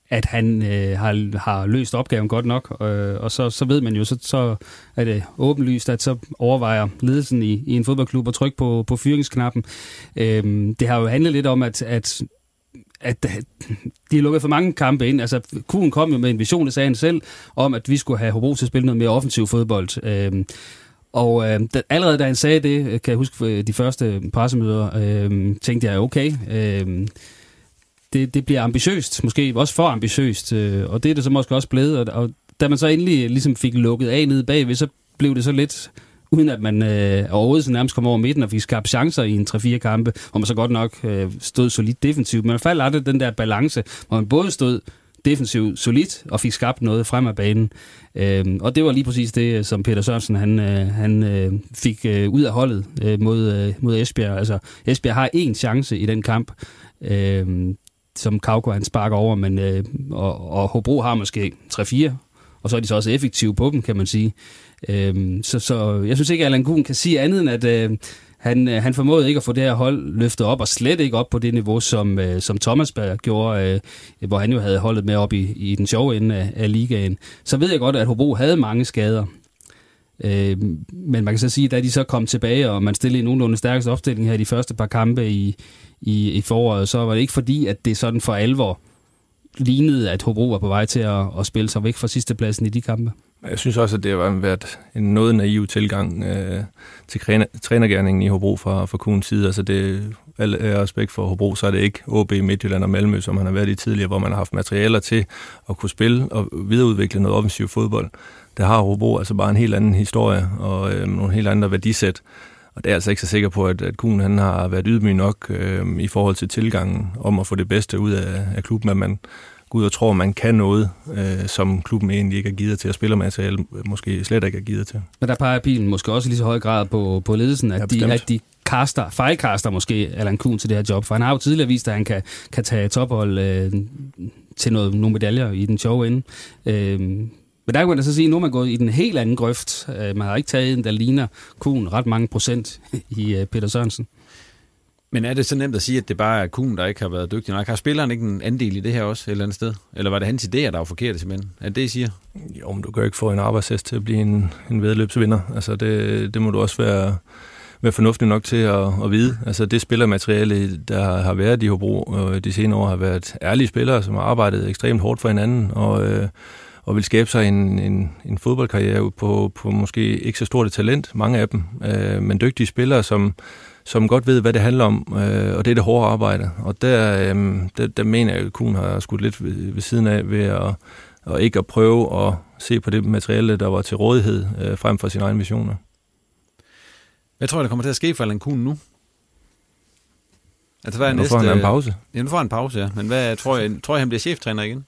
at han øh, har, har løst opgaven godt nok. Øh, og så, så ved man jo, så, så er det åbenlyst, at så overvejer ledelsen i, i en fodboldklub at trykke på, på fyringsknappen. Øh, det har jo handlet lidt om, at, at at de har lukket for mange kampe ind. Altså, Kuhn kom jo med en vision, det sagde han selv, om at vi skulle have Hobro til at spille noget mere offensiv fodbold. Øh, og øh, da, allerede da han sagde det, kan jeg huske øh, de første pressemøder, øh, tænkte jeg, okay, øh, det, det bliver ambitiøst, måske også for ambitiøst, øh, og det er det så måske også blevet. Og, og da man så endelig ligesom fik lukket af nede bagved, så blev det så lidt uden at man øh, overhovedet nærmest kom over midten og fik skabt chancer i en 3-4 kampe, hvor man så godt nok øh, stod solidt defensivt. Men i hvert fald den der balance, hvor man både stod defensivt solidt og fik skabt noget frem af banen. Øh, og det var lige præcis det, som Peter Sørensen han, øh, han øh, fik øh, ud af holdet øh, mod, øh, mod Esbjerg. Altså, Esbjerg har én chance i den kamp, øh, som Kauko han sparker over, men, øh, og, og Hobro har måske 3-4, og så er de så også effektive på dem, kan man sige. Øh, så, så jeg synes ikke, at Allan Kuhn kan sige andet end, at øh, han, øh, han formåede ikke at få det her hold løftet op, og slet ikke op på det niveau, som, øh, som Thomasberg gjorde, øh, hvor han jo havde holdet med op i, i den sjove ende af, af ligaen. Så ved jeg godt, at Hobro havde mange skader. Øh, men man kan så sige, da de så kom tilbage, og man stillede i nogenlunde stærkeste opstilling her i de første par kampe i, i, i foråret, så var det ikke fordi, at det sådan for alvor lignede, at Hobro var på vej til at, at spille sig væk fra sidstepladsen i de kampe. Jeg synes også, at det har været en noget naiv tilgang øh, til trænergærningen i Hobro fra, fra Kuhns side. Altså det, al respekt for Hobro, så er det ikke OB, Midtjylland og Malmø, som han har været i tidligere, hvor man har haft materialer til at kunne spille og videreudvikle noget offensiv fodbold. Der har Hobro altså bare en helt anden historie og øh, nogle helt andre værdisæt. Og det er altså ikke så sikker på, at, at Kuhn han har været ydmyg nok øh, i forhold til tilgangen om at få det bedste ud af, af klubben, at man gå ud og tror, man kan noget, øh, som klubben egentlig ikke er givet til, at spillermateriale måske slet ikke er givet til. Men der peger pilen måske også lige så høj grad på, på ledelsen, at, ja, de, at de kaster, fejlkaster måske Allan Kuhn til det her job, for han har jo tidligere vist, at han kan, kan tage tophold øh, til noget, nogle medaljer i den sjove ende. Øh, men der kan man da så sige, at nu er man gået i den helt anden grøft. Øh, man har ikke taget en, der ligner Kuhn ret mange procent i øh, Peter Sørensen. Men er det så nemt at sige, at det bare er Kuhn, der ikke har været dygtig nok? Har spilleren ikke en andel i det her også et eller andet sted? Eller var det hans idéer, der var forkerte simpelthen? Er det det, I siger? Jo, men du kan jo ikke få en arbejdshest til at blive en, en vedløbsvinder. Altså det, det må du også være, være fornuftig nok til at, at vide. Altså det spillermateriale, der har været i Hobro øh, de senere år, har været ærlige spillere, som har arbejdet ekstremt hårdt for hinanden, og, øh, og vil skabe sig en, en, en fodboldkarriere på, på måske ikke så stort et talent, mange af dem, øh, men dygtige spillere, som som godt ved, hvad det handler om, øh, og det er det hårde arbejde. Og der, øh, der, der mener jeg, at Kuhn har skudt lidt ved, ved siden af ved at, og ikke at prøve at se på det materiale, der var til rådighed, øh, frem for sine egne visioner. Hvad tror jeg, der kommer til at ske for Allan Kuhn nu? Altså, hvad er nu næste... får han en pause. Ja, nu får han en pause, ja. Men hvad, tror, jeg, tror jeg, han bliver cheftræner igen?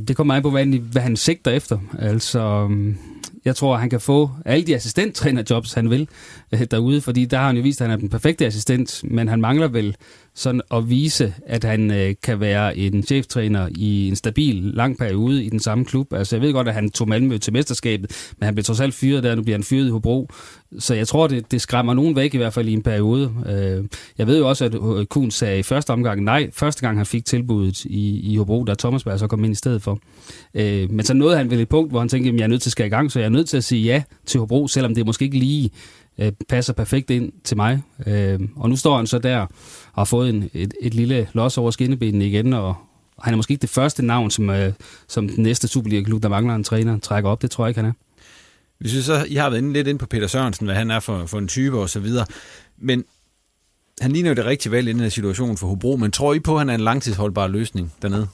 Det kommer an på, hvad han, hvad han sigter efter. Altså, øhm, jeg tror, han kan få alle de assistenttrænerjobs, han vil øh, derude, fordi der har han jo vist, at han er den perfekte assistent, men han mangler vel sådan at vise, at han øh, kan være en cheftræner i en stabil, lang periode i den samme klub. Altså, jeg ved godt, at han tog Malmø til mesterskabet, men han blev trods alt fyret der, nu bliver han fyret i Hobro. Så jeg tror, det, det skræmmer nogen væk, i hvert fald i en periode. Øh, jeg ved jo også, at Kuhn sagde i første omgang nej, første gang han fik tilbuddet i, i Hobro, da Thomas Berg så kom ind i stedet for. Øh, men så nåede han vel et punkt, hvor han tænkte, at jeg er nødt til at skal i gang, så jeg er nødt til at sige ja til Hobro, selvom det måske ikke lige øh, passer perfekt ind til mig. Øh, og nu står han så der og har fået en, et, et lille los over skinnebenene igen, og, og han er måske ikke det første navn, som, øh, som den næste Superliga-klub, der mangler en træner, trækker op. Det tror jeg ikke, han er. Vi synes så, I har været inde, lidt ind på Peter Sørensen, hvad han er for, for en type og så videre. Men han ligner jo det rigtig vel i den her situation for Hobro, men tror I på, at han er en langtidsholdbar løsning dernede?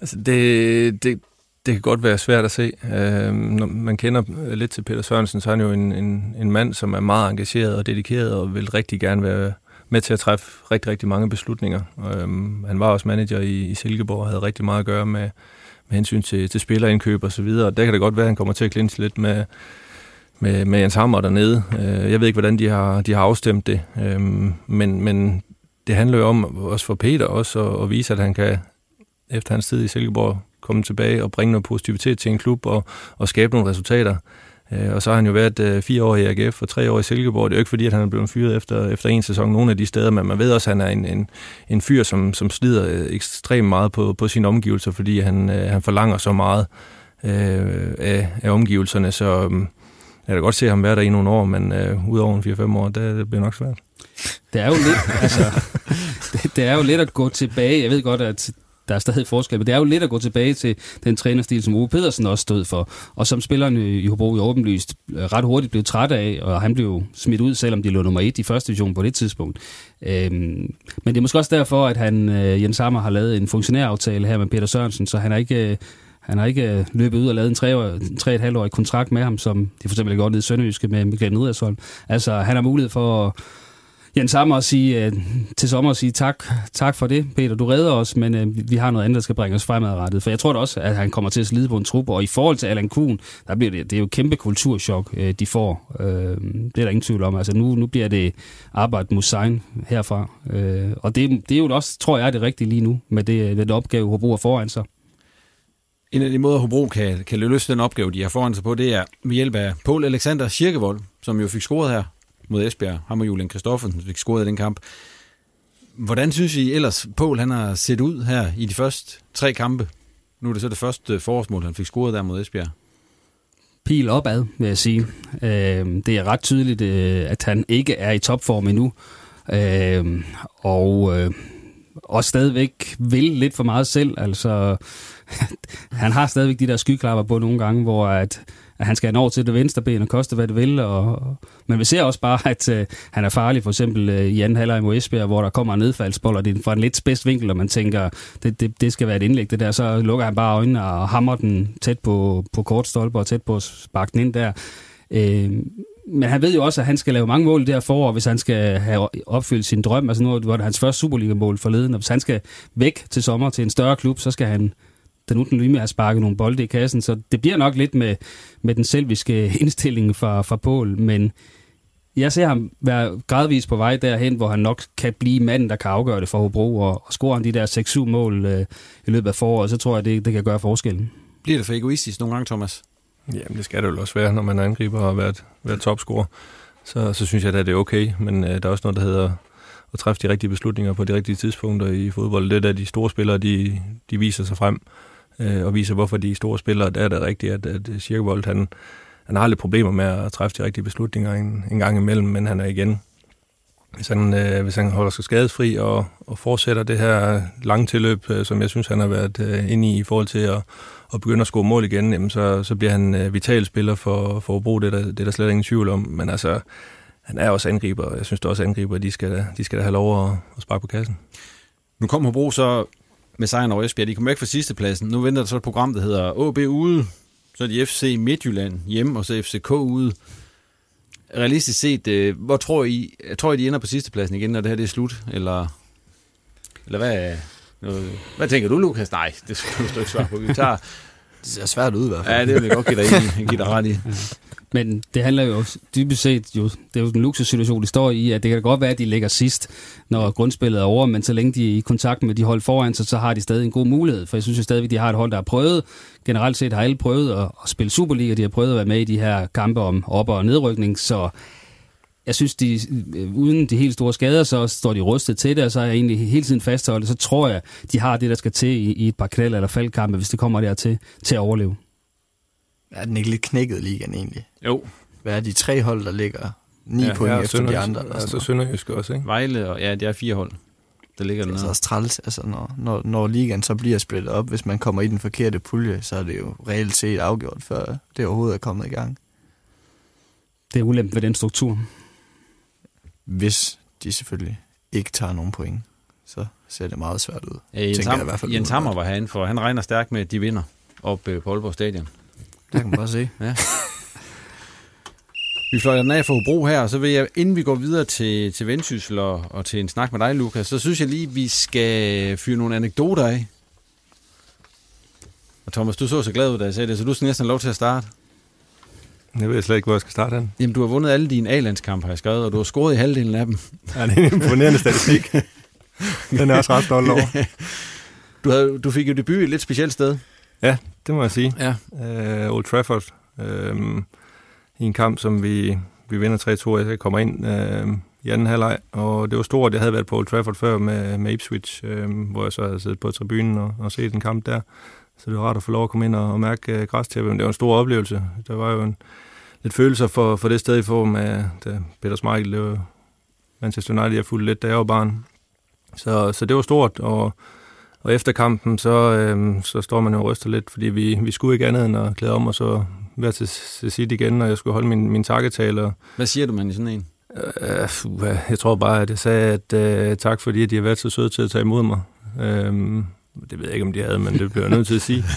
Altså, det, det, det kan godt være svært at se. Øh, når man kender lidt til Peter Sørensen, så er han jo en, en, en mand, som er meget engageret og dedikeret og vil rigtig gerne være med til at træffe rigtig, rigtig mange beslutninger. Øhm, han var også manager i, i Silkeborg og havde rigtig meget at gøre med, med hensyn til, til spillerindkøb og så videre. Og der kan det godt være, at han kommer til at klinse lidt med, med, med Jens Hammer dernede. Øh, jeg ved ikke, hvordan de har, de har afstemt det, øhm, men, men det handler jo om, også for Peter, også at, at vise, at han kan, efter hans tid i Silkeborg, komme tilbage og bringe noget positivitet til en klub og, og skabe nogle resultater. Øh, og så har han jo været øh, fire år i AGF og tre år i Silkeborg. Det er jo ikke fordi, at han er blevet fyret efter, efter en sæson nogle af de steder, men man ved også, at han er en, en, en fyr, som, som slider øh, ekstremt meget på, på sine omgivelser, fordi han, øh, han forlanger så meget øh, af, af omgivelserne. Så øh, jeg kan godt se ham være der i nogle år, men øh, udover en 4-5 år, det, det bliver nok svært. Det er jo lidt, altså, det, det er jo lidt at gå tilbage. Jeg ved godt, at der er stadig forskel, men det er jo lidt at gå tilbage til den trænerstil, som Ove Pedersen også stod for, og som spillerne i Hobro i åbenlyst øh, ret hurtigt blev træt af, og han blev smidt ud, selvom de lå nummer et i første division på det tidspunkt. Øhm, men det er måske også derfor, at han, øh, Jens Hammer har lavet en funktionæraftale her med Peter Sørensen, så han har ikke... Øh, han har ikke løbet ud og lavet en 3,5-årig kontrakt med ham, som de for eksempel har gjort nede i Sønderjyske med Michael Nedersholm. Altså, han har mulighed for at Jens Hammer at sige, øh, til sommer at sige tak, tak for det, Peter, du redder os, men øh, vi har noget andet, der skal bringe os fremadrettet. For jeg tror da også, at han kommer til at slide på en trup, og i forhold til Allan Kuhn, der bliver det, det er jo et kæmpe kulturschok, øh, de får. Uh, det er der ingen tvivl om. Altså nu, nu bliver det arbejde musein herfra. Og det, det er jo også, tror jeg, det rigtige lige nu, med det, den opgave, Hobro har foran sig. En af de måder, Hobro kan, kan løse den opgave, de har foran sig på, det er med hjælp af Paul Alexander Kirkevold, som jo fik scoret her mod Esbjerg. Ham og Julian Kristoffersen fik scoret i den kamp. Hvordan synes I ellers, Paul han har set ud her i de første tre kampe? Nu er det så det første forårsmål, han fik scoret der mod Esbjerg. Pil opad, vil jeg sige. Øh, det er ret tydeligt, øh, at han ikke er i topform endnu. Øh, og øh, og stadigvæk vil lidt for meget selv. Altså, han har stadigvæk de der skyklapper på nogle gange, hvor at at han skal have over til det venstre ben og koste, hvad det vil. Og, og, men vi ser også bare, at øh, han er farlig, for eksempel øh, i anden halvleg mod Esbjerg, hvor der kommer en nedfaldsbold, og det er fra en lidt spids vinkel, og man tænker, det, det, det skal være et indlæg, det der. Så lukker han bare øjnene og hammer den tæt på, på kortstolper og tæt på at den ind der. Øh, men han ved jo også, at han skal lave mange mål der forår, hvis han skal have opfyldt sin drøm. Altså nu var det hans første Superliga-mål forleden, og hvis han skal væk til sommer til en større klub, så skal han den uden lige med at sparke nogle bolde i kassen, så det bliver nok lidt med, med den selviske indstilling fra, fra Pål, men jeg ser ham være gradvist på vej derhen, hvor han nok kan blive manden, der kan afgøre det for Hobro, og, og score han de der 6-7 mål øh, i løbet af foråret, så tror jeg, det, det kan gøre forskellen. Bliver det for egoistisk nogle gange, Thomas? Jamen, det skal det jo også være, når man angriber og har været, været topscorer. Så, så synes jeg, at det er okay, men øh, der er også noget, der hedder at træffe de rigtige beslutninger på de rigtige tidspunkter i fodbold. Det er der, de store spillere, de, de viser sig frem øh, og viser, hvorfor de er store spillere. Der er det rigtigt, at, at Schirkevold, han, han har lidt problemer med at træffe de rigtige beslutninger en, en gang imellem, men han er igen, hvis han, øh, hvis han holder sig skadesfri og, og fortsætter det her lange tilløb, øh, som jeg synes, han har været øh, inde i i forhold til at, at begynde at score mål igen, jamen så, så bliver han øh, vital spiller for, for at bruge det, der, det er der slet ingen tvivl om. Men altså, han er også angriber, og jeg synes det også angriber, de skal, de skal da have lov at, at sparke på kassen. Nu kommer Hobro så med sejren over Esbjerg. De kommer væk fra sidstepladsen. Nu venter der så et program, der hedder AB ude. Så er de FC Midtjylland hjemme, og så FCK ude. Realistisk set, øh, hvor tror I, jeg tror I, de ender på sidstepladsen igen, når det her det er slut? Eller, eller hvad, hvad tænker du, Lukas? Nej, det skal du ikke svare på. Vi tager, Det ser svært ud i hvert fald. Ja, det vil jeg godt give dig, give dig ret i. Men det handler jo dybest set jo, det er jo en luksussituation, de står i, at det kan godt være, at de ligger sidst, når grundspillet er over, men så længe de er i kontakt med de hold foran sig, så har de stadig en god mulighed, for jeg synes jo stadigvæk, de har et hold, der har prøvet, generelt set har alle prøvet at, at spille Superliga, de har prøvet at være med i de her kampe om op- og nedrykning, så jeg synes, de, øh, uden de helt store skader, så står de rustet til det, og så er jeg egentlig hele tiden fastholdt, så tror jeg, de har det, der skal til i, i et par knald- eller faldkampe, hvis det kommer der til, til at overleve. Er den ikke lidt knækket ligaen egentlig? Jo. Hvad er de tre hold, der ligger 9 ja, point ja, efter de andre? Eller Altså Sønderjysk også, ikke? Vejle, og ja, det er fire hold, der ligger Det er dernede. så også træls, altså når, når, når ligaen så bliver splittet op, hvis man kommer i den forkerte pulje, så er det jo reelt set afgjort, før det overhovedet er kommet i gang. Det er ulempe ved den struktur. Hvis de selvfølgelig ikke tager nogen point, så ser det meget svært ud. Ja, Jens, tænker jeg i Ham, hvert fald Jens. Hammer var herinde, for han regner stærkt med, at de vinder op øh, på Aalborg Stadion. Der kan man bare se. Ja. Vi fløjter den af for Hobro her, og så vil jeg, inden vi går videre til, til Vendsyssel og, og til en snak med dig, Lukas, så synes jeg lige, vi skal fyre nogle anekdoter af. Og Thomas, du så så glad ud, da jeg sagde det, så du skal næsten have lov til at starte. Jeg ved slet ikke, hvor jeg skal starte hen. Jamen, du har vundet alle dine A-landskampe, har jeg skrevet, og du har scoret i halvdelen af dem. Ja, det er en imponerende statistik. Den er også ret stolt over. Du, havde, du fik jo debut i et lidt specielt sted. Ja, det må jeg sige. Ja. Uh, Old Trafford. Uh, I en kamp, som vi, vi vinder 3-2, og jeg kommer ind uh, i anden halvleg. Og det var stort, jeg havde været på Old Trafford før med, med Ipswich, uh, hvor jeg så havde siddet på tribunen og, og set en kamp der. Så det var rart at få lov at komme ind og, og mærke uh, græstæppet. Men det var en stor oplevelse. Der var jo en, lidt følelser for, for det sted i form af, da Peter Schmeichel, var Manchester United, jeg fulgte lidt, da jeg var barn. Så, så det var stort, og, og efter kampen, så, øhm, så står man jo og ryster lidt, fordi vi, vi skulle ikke andet end at klæde om, og så være til, til sit igen, og jeg skulle holde min, min takketale. Hvad siger du, man i sådan en? øh, jeg tror bare, at jeg sagde, at øh, tak fordi, at de har været så søde til at tage imod mig. Øhm, det ved jeg ikke, om de havde, men det bliver jeg nødt til at sige.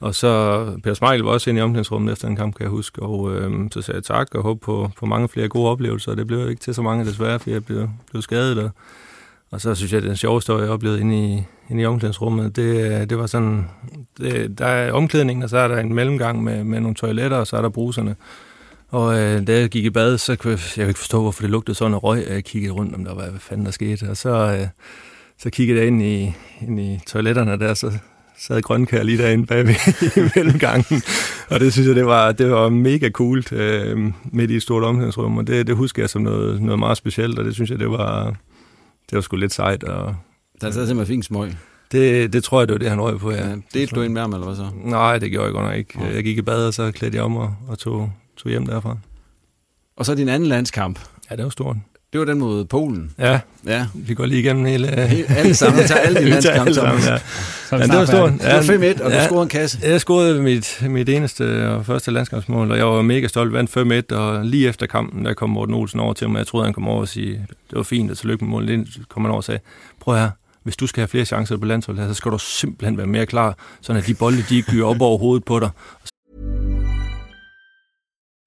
Og så Per Smeichel var også inde i omklædningsrummet efter en kamp, kan jeg huske, og øhm, så sagde jeg tak og håb på, på mange flere gode oplevelser, og det blev ikke til så mange desværre, fordi jeg blev, blev skadet, og, og så synes jeg, at den sjoveste, jeg oplevede inde i, inde i omklædningsrummet, det, øh, det var sådan, det, der er omklædningen, og så er der en mellemgang med, med nogle toiletter, og så er der bruserne. Og øh, da jeg gik i bad, så kunne jeg, jeg kunne ikke forstå, hvorfor det lugtede sådan af røg, og jeg kiggede rundt, om der var, hvad fanden der skete. Og så, øh, så kiggede jeg ind i, ind i toiletterne der, så sad grønkær lige derinde bagved i mellemgangen. Og det synes jeg, det var, det var mega coolt øh, midt i et stort omklædningsrum, og det, det husker jeg som noget, noget meget specielt, og det synes jeg, det var, det var sgu lidt sejt. Og, Der er taget simpelthen fint smøg. det, det tror jeg, det var det, han røg på, ja. Ja, det du ind med ham, eller hvad så? Nej, det gjorde jeg godt nok ikke. Nej. Jeg gik i bad, og så klædte jeg om og, og tog, tog hjem derfra. Og så din anden landskamp. Ja, det var stort. Det var den mod Polen. Ja, Ja. vi går lige igennem hele... Helt- alle sammen. Tager alle tager landskampe sammen, ja. Så er Ja, det var stort. Det var 5-1, og du Ja. scorede en kasse. Jeg scorede mit, mit eneste og første landskampsmål, og jeg var mega stolt. Vandt 5-1, og lige efter kampen, der kom Morten Olsen over til mig. Jeg troede, han kom over og sige, det var fint, og tillykke med målet. Det kom han over og sagde, prøv her, hvis du skal have flere chancer på landsholdet, så skal du simpelthen være mere klar, sådan at de bolde, de ikke gyrer op over hovedet på dig.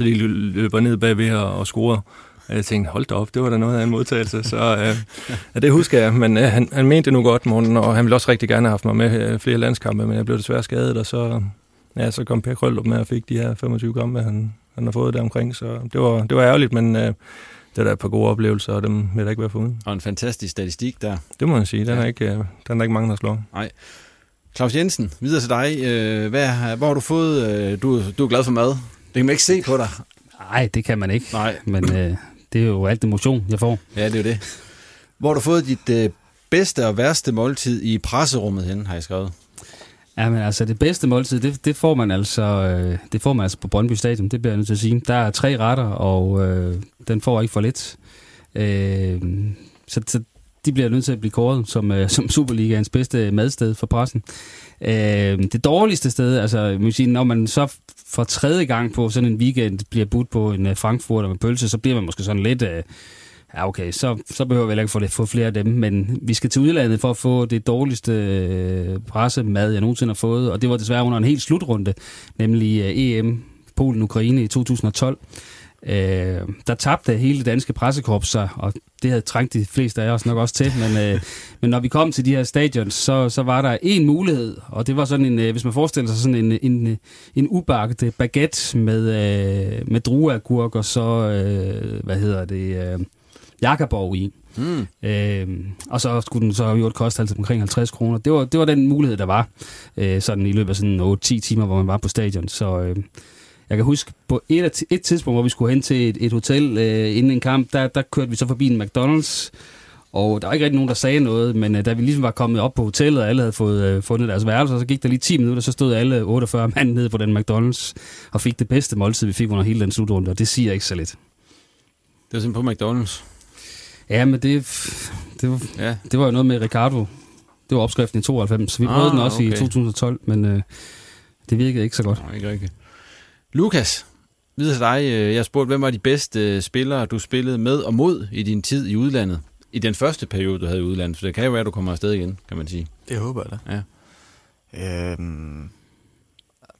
Så de lø- løber ned bagved og, og scorer. Og jeg tænkte, hold da op, det var da noget af en modtagelse. Så øh, ja, det husker jeg, men øh, han, han mente det nu godt, Morten, og han ville også rigtig gerne have haft mig med øh, flere landskampe, men jeg blev desværre skadet, og så, ja, så kom Per Krøllup med og fik de her 25 kampe, han, han har fået der omkring. Så det var, det var ærgerligt, men øh, det er da et par gode oplevelser, og dem vil der ikke være foruden. Og en fantastisk statistik der. Det må man sige, den er, Ja. ikke, øh, den er der ikke mange, der slår. Claus Jensen, videre til dig. Øh, Hvad, hvor har du fået... Du, du er glad for mad. Det kan man ikke se på dig. Nej, det kan man ikke. Nej. Men øh, det er jo alt det motion, jeg får. Ja, det er jo det. Hvor har du fået dit øh, bedste og værste måltid i presserummet hen, har jeg skrevet. Ja, men altså det bedste måltid, det, det får man altså øh, det får man altså på Brøndby Stadion, det bliver jeg nødt til at sige. Der er tre retter, og øh, den får ikke for lidt. Øh, så, så de bliver nødt til at blive kåret som, øh, som Superligaens bedste madsted for pressen. Øh, det dårligste sted, altså man sige, når man så for tredje gang på sådan en weekend bliver budt på en øh, uh, Frankfurter med pølse, så bliver man måske sådan lidt... Øh, ja, okay, så, så behøver vi heller ikke få, det, få flere af dem, men vi skal til udlandet for at få det dårligste øh, pressemad, jeg nogensinde har fået, og det var desværre under en helt slutrunde, nemlig øh, EM Polen-Ukraine i 2012. Øh, der tabte hele det danske pressekorps sig, og det havde trængt de fleste af os nok også til, men, øh, men når vi kom til de her stadions, så, så var der en mulighed, og det var sådan en, øh, hvis man forestiller sig sådan en, en, en ubagt baguette med, øh, med drueagurk og så, øh, hvad hedder det, øh, jakkerborg i. Mm. Øh, og så skulle den så jo koste altså omkring 50 kroner. Det var, det var den mulighed, der var øh, sådan i løbet af sådan 8-10 timer, hvor man var på stadion. Så øh, jeg kan huske, på et, et tidspunkt, hvor vi skulle hen til et, et hotel øh, inden en kamp, der, der kørte vi så forbi en McDonald's, og der var ikke rigtig nogen, der sagde noget, men øh, da vi ligesom var kommet op på hotellet, og alle havde fået øh, fundet deres værelse, så gik der lige 10 minutter, så stod alle 48 mand nede på den McDonald's, og fik det bedste måltid, vi fik under hele den slutrunde, og det siger ikke så lidt. Det var simpelthen på McDonald's? Ja, men det, det, var, ja. det var jo noget med Ricardo. Det var opskriften i 92. Vi prøvede ah, den også okay. i 2012, men øh, det virkede ikke så godt. Nej, ikke rigtigt. Lukas, videre til dig. Øh, jeg spurgte, hvem var de bedste øh, spillere, du spillede med og mod i din tid i udlandet? I den første periode, du havde i udlandet. For det kan jo være, at du kommer afsted igen, kan man sige. Det håber jeg da. Ja. Øhm,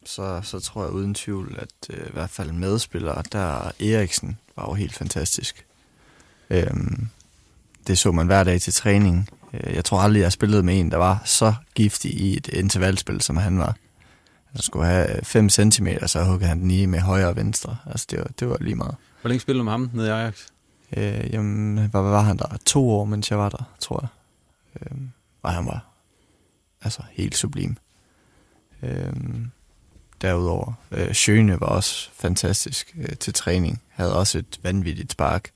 så, så tror jeg uden tvivl, at øh, i hvert fald medspillere, der Eriksen var jo helt fantastisk. Øhm, det så man hver dag til træning. Øh, jeg tror aldrig, jeg spillede med en, der var så giftig i et intervalspil, som han var. Han skulle have 5 cm, så huggede han den i med højre og venstre. Altså, det var, det var lige meget. Hvor længe spillede du med ham nede i Ajax? Øh, jamen, hvad var han der? To år, mens jeg var der, tror jeg. Øh, og han var altså helt sublim. Øh, derudover. Øh, Sjøne var også fantastisk øh, til træning. Havde også et vanvittigt spark.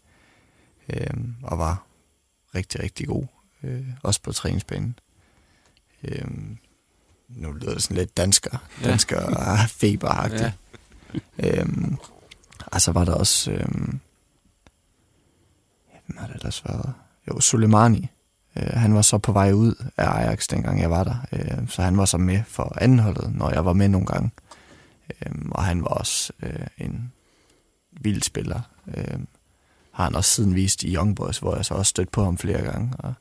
Øh, og var rigtig, rigtig god. Øh, også på træningsbanen. Øh, nu lyder det sådan lidt dansker, dansker ja. feberagtigt. Ja. Øhm, og så var der også, øhm, hvem har det ellers været? Jo, Soleimani. Øh, han var så på vej ud af Ajax, dengang jeg var der. Øh, så han var så med for andenholdet, når jeg var med nogle gange. Øh, og han var også øh, en vild spiller. Øh, har han også siden vist i Young Boys, hvor jeg så også stødt på ham flere gange. Og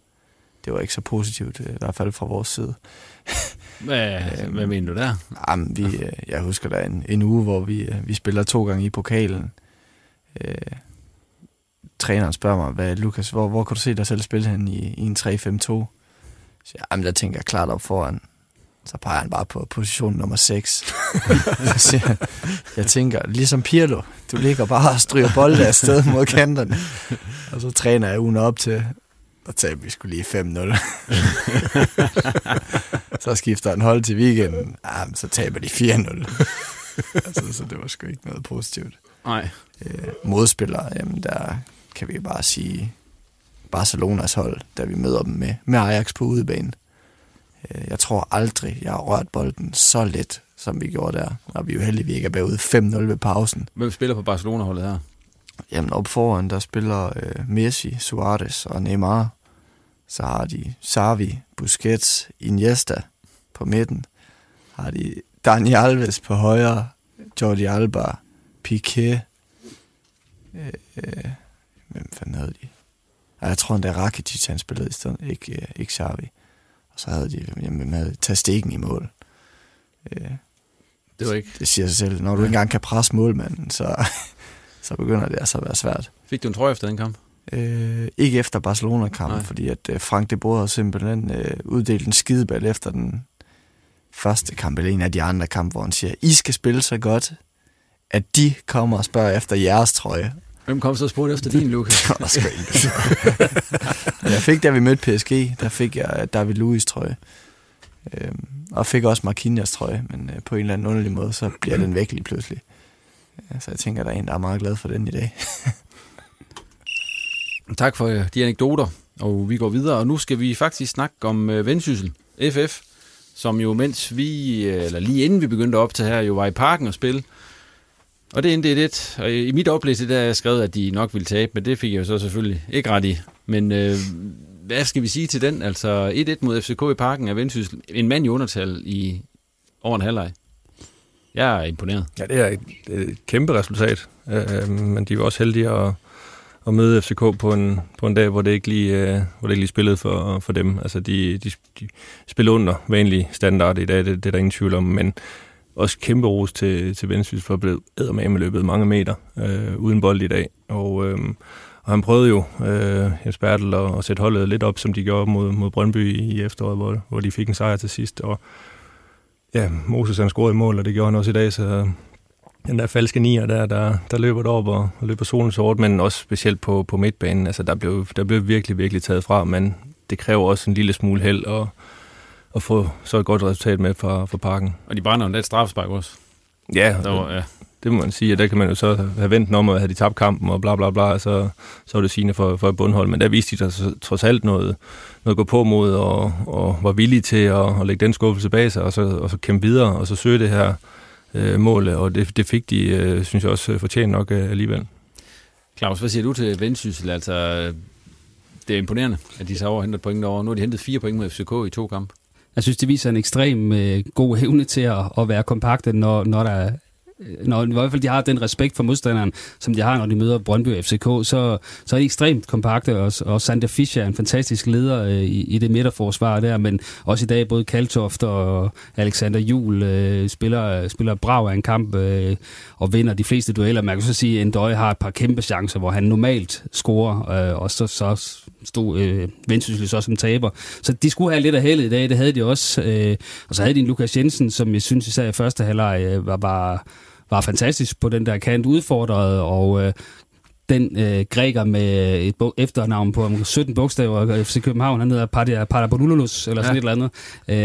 det var ikke så positivt, i hvert fald fra vores side. Hvad, øhm, hvad mener du der? Jamen, vi, øh, jeg husker da en, en uge, hvor vi, øh, vi spiller to gange i pokalen. Øh, træneren spørger mig, hvad, Lukas, hvor, hvor kan du se dig selv spille hen i, i en 3-5-2? Så jamen, der tænker jeg klart op foran. Så peger han bare på position nummer 6. så jeg tænker, ligesom Pirlo, du ligger bare og stryger bolde afsted mod kanterne. Og så træner jeg ugen op til, og tager vi skulle lige 5-0. så skifter han hold til weekenden. Ja, så taber de 4-0. altså, så det var sgu ikke noget positivt. Nej. Øh, modspillere, jamen der kan vi bare sige Barcelonas hold, da vi møder dem med, med Ajax på udebane. Øh, jeg tror aldrig, jeg har rørt bolden så let, som vi gjorde der. Og vi er jo heldige, vi ikke er bagud 5-0 ved pausen. Hvem spiller på Barcelona-holdet her? Jamen op foran, der spiller øh, Messi, Suarez og Neymar. Så har de Xavi, Busquets, Iniesta på midten. Har de Dani Alves på højre, Jordi Alba, Piqué. Øh, øh, hvem fanden havde de? Ja, jeg tror, det er Rakitic, han spillede i stedet, ikke, øh, ikke Xavi. Og så havde de jamen, med Tastegen i mål. Øh, det var ikke... Det siger sig selv. Når du ikke engang kan presse målmanden, så, så begynder det altså at være svært. Fik du en trøje efter den kamp? Øh, ikke efter Barcelona-kampen, fordi at øh, Frank de Boer simpelthen øh, uddelte en skideball efter den første kamp, eller en af de andre kampe, hvor han siger, I skal spille så godt, at de kommer og spørger efter jeres trøje. Hvem kom så og spurgte efter din, Lukas? jeg fik, da vi mødte PSG, der fik jeg David Luiz trøje. Øhm, og fik også Marquinhos trøje, men øh, på en eller anden underlig måde, så bliver den væk lige pludselig. Så jeg tænker, der er en, der er meget glad for den i dag. tak for øh, de anekdoter, og vi går videre. Og nu skal vi faktisk snakke om øh, Vendsyssel, FF, som jo mens vi, eller lige inden vi begyndte at optage her, jo var i parken og spille. Og det endte det lidt. Og i mit oplæg der er jeg skrevet, at de nok ville tabe, men det fik jeg jo så selvfølgelig ikke ret i. Men øh, hvad skal vi sige til den? Altså 1-1 mod FCK i parken er Vendsyssel. En mand i undertal i over en halvleg. Jeg er imponeret. Ja, det er et, et kæmpe resultat. Øh, øh men de var også heldige at, at møde FCK på en, på en dag, hvor det ikke lige, øh, hvor det ikke lige spillede for, for dem. Altså, de, de, de spillede under vanlig standard i dag, det, det er der ingen tvivl om, men også kæmpe ros til, til Vendsyssel for at blive med løbet mange meter øh, uden bold i dag. Og, øh, og han prøvede jo, øh, Jens Bertel, at, at sætte holdet lidt op, som de gjorde mod, mod Brøndby i efteråret, hvor, hvor de fik en sejr til sidst. Og ja, Moses han scorede i mål, og det gjorde han også i dag, så den der falske nier der, der, der løber op og, og løber solen sort, men også specielt på, på midtbanen. Altså, der blev, der blev virkelig, virkelig taget fra, men det kræver også en lille smule held at, at få så et godt resultat med fra, fra parken. Og de brænder jo lidt straffespark også. Ja, der var, ja, det må man sige, og der kan man jo så have ventet om, at have de tabt kampen og bla bla bla, så, så var det sigende for, for et bundhold. Men der viste de der trods alt noget, noget gå på mod, og, og var villige til at, at lægge den skuffelse bag sig, og så, og så kæmpe videre, og så søge det her øh, mål, og det, det fik de, øh, synes jeg også, fortjent nok øh, alligevel. Claus, hvad siger du til Vendsyssel? Altså, det er imponerende, at de så overhenter point over. Nu har de hentet fire point mod FCK i to kampe. Jeg synes, det viser en ekstrem øh, god evne til at, at være kompakte, når, når der Øh, Øh, når i hvert fald de har den respekt for modstanderen, som de har, når de møder Brøndby og FCK, så, så er de ekstremt kompakte, og, og Sander Fischer er en fantastisk leder øh, i, i det midterforsvar der, men også i dag både Kaltoft og Alexander Jul øh, spiller, spiller brav af en kamp øh, og vinder de fleste dueller. Man kan så sige, at Endøje har et par kæmpe chancer, hvor han normalt scorer, øh, og så, så stod øh, Vendsyssel så som taber. Så de skulle have lidt af heldet i dag, det havde de også. Øh, og så havde de en Lukas Jensen, som jeg synes især i første halvleg øh, var bare var fantastisk på den der kant, udfordret, og øh, den øh, græker med et efternavn på 17 bogstaver, FC København, han hedder Papadopoulos, eller sådan ja. et eller andet.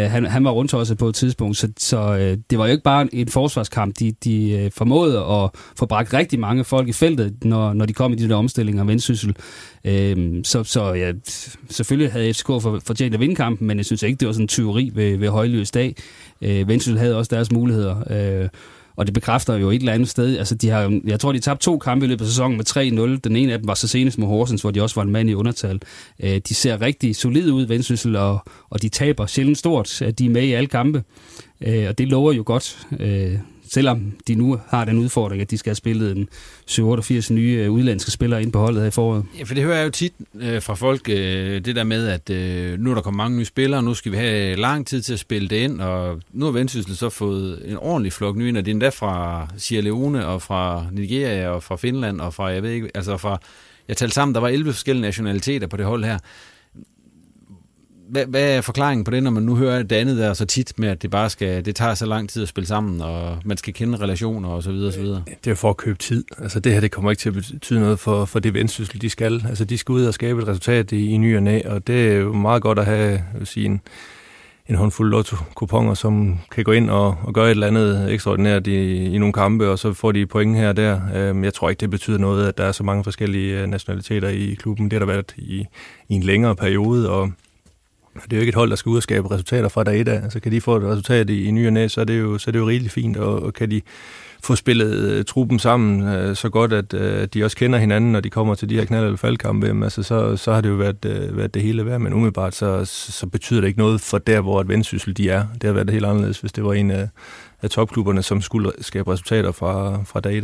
Øh, han, han var rundt også på et tidspunkt, så, så øh, det var jo ikke bare en forsvarskamp. De, de øh, formåede at få bragt rigtig mange folk i feltet, når, når de kom i de der omstillinger af vendsyssel. Øh, så, så ja, selvfølgelig havde FCK for, fortjent at vinde kampen, men jeg synes ikke, det var sådan en tyveri ved, ved højløs dag. Øh, vendsyssel havde også deres muligheder. Øh, og det bekræfter jo et eller andet sted. Altså, de har, jeg tror, de tabte to kampe i løbet af sæsonen med 3-0. Den ene af dem var så senest med Horsens, hvor de også var en mand i undertal. Øh, de ser rigtig solide ud, Vendsyssel, og, og de taber sjældent stort. At de er med i alle kampe. Øh, og det lover jo godt. Øh, selvom de nu har den udfordring, at de skal have spillet en 87 nye øh, udlandske spillere ind på holdet her i foråret. Ja, for det hører jeg jo tit øh, fra folk, øh, det der med, at øh, nu er der kommet mange nye spillere, nu skal vi have lang tid til at spille det ind, og nu har Vendsyssel så fået en ordentlig flok nye ind, og det er endda fra Sierra Leone, og fra Nigeria, og fra Finland, og fra, jeg ved ikke, altså fra, jeg talte sammen, der var 11 forskellige nationaliteter på det hold her hvad, hvad er forklaringen på det, når man nu hører det andet der så tit med, at det bare skal, det tager så lang tid at spille sammen, og man skal kende relationer og så videre og så videre? Det er for at købe tid. Altså det her, det kommer ikke til at betyde noget for, for det vendsyssel, de skal. Altså de skal ud og skabe et resultat i, i ny og næ, og det er jo meget godt at have, jeg vil sige, en, en håndfuld lotto-kuponer, som kan gå ind og, og gøre et eller andet ekstraordinært i, i nogle kampe, og så får de point her og der. Øhm, jeg tror ikke, det betyder noget, at der er så mange forskellige øh, nationaliteter i klubben. Det har der været i, i en længere periode, og det er jo ikke et hold, der skal ud og skabe resultater fra dag et af. Altså kan de få et resultat i, i ny og næ, så er det jo, så er det jo rigtig fint, og, og kan de få spillet uh, truppen sammen uh, så godt, at uh, de også kender hinanden, når de kommer til de her knald- eller faldkampe, altså, så, så har det jo været, uh, været det hele værd, men umiddelbart så, så betyder det ikke noget for der, hvor et vendsyssel de er. Det har været helt anderledes, hvis det var en af, af topklubberne, som skulle skabe resultater fra, fra dag i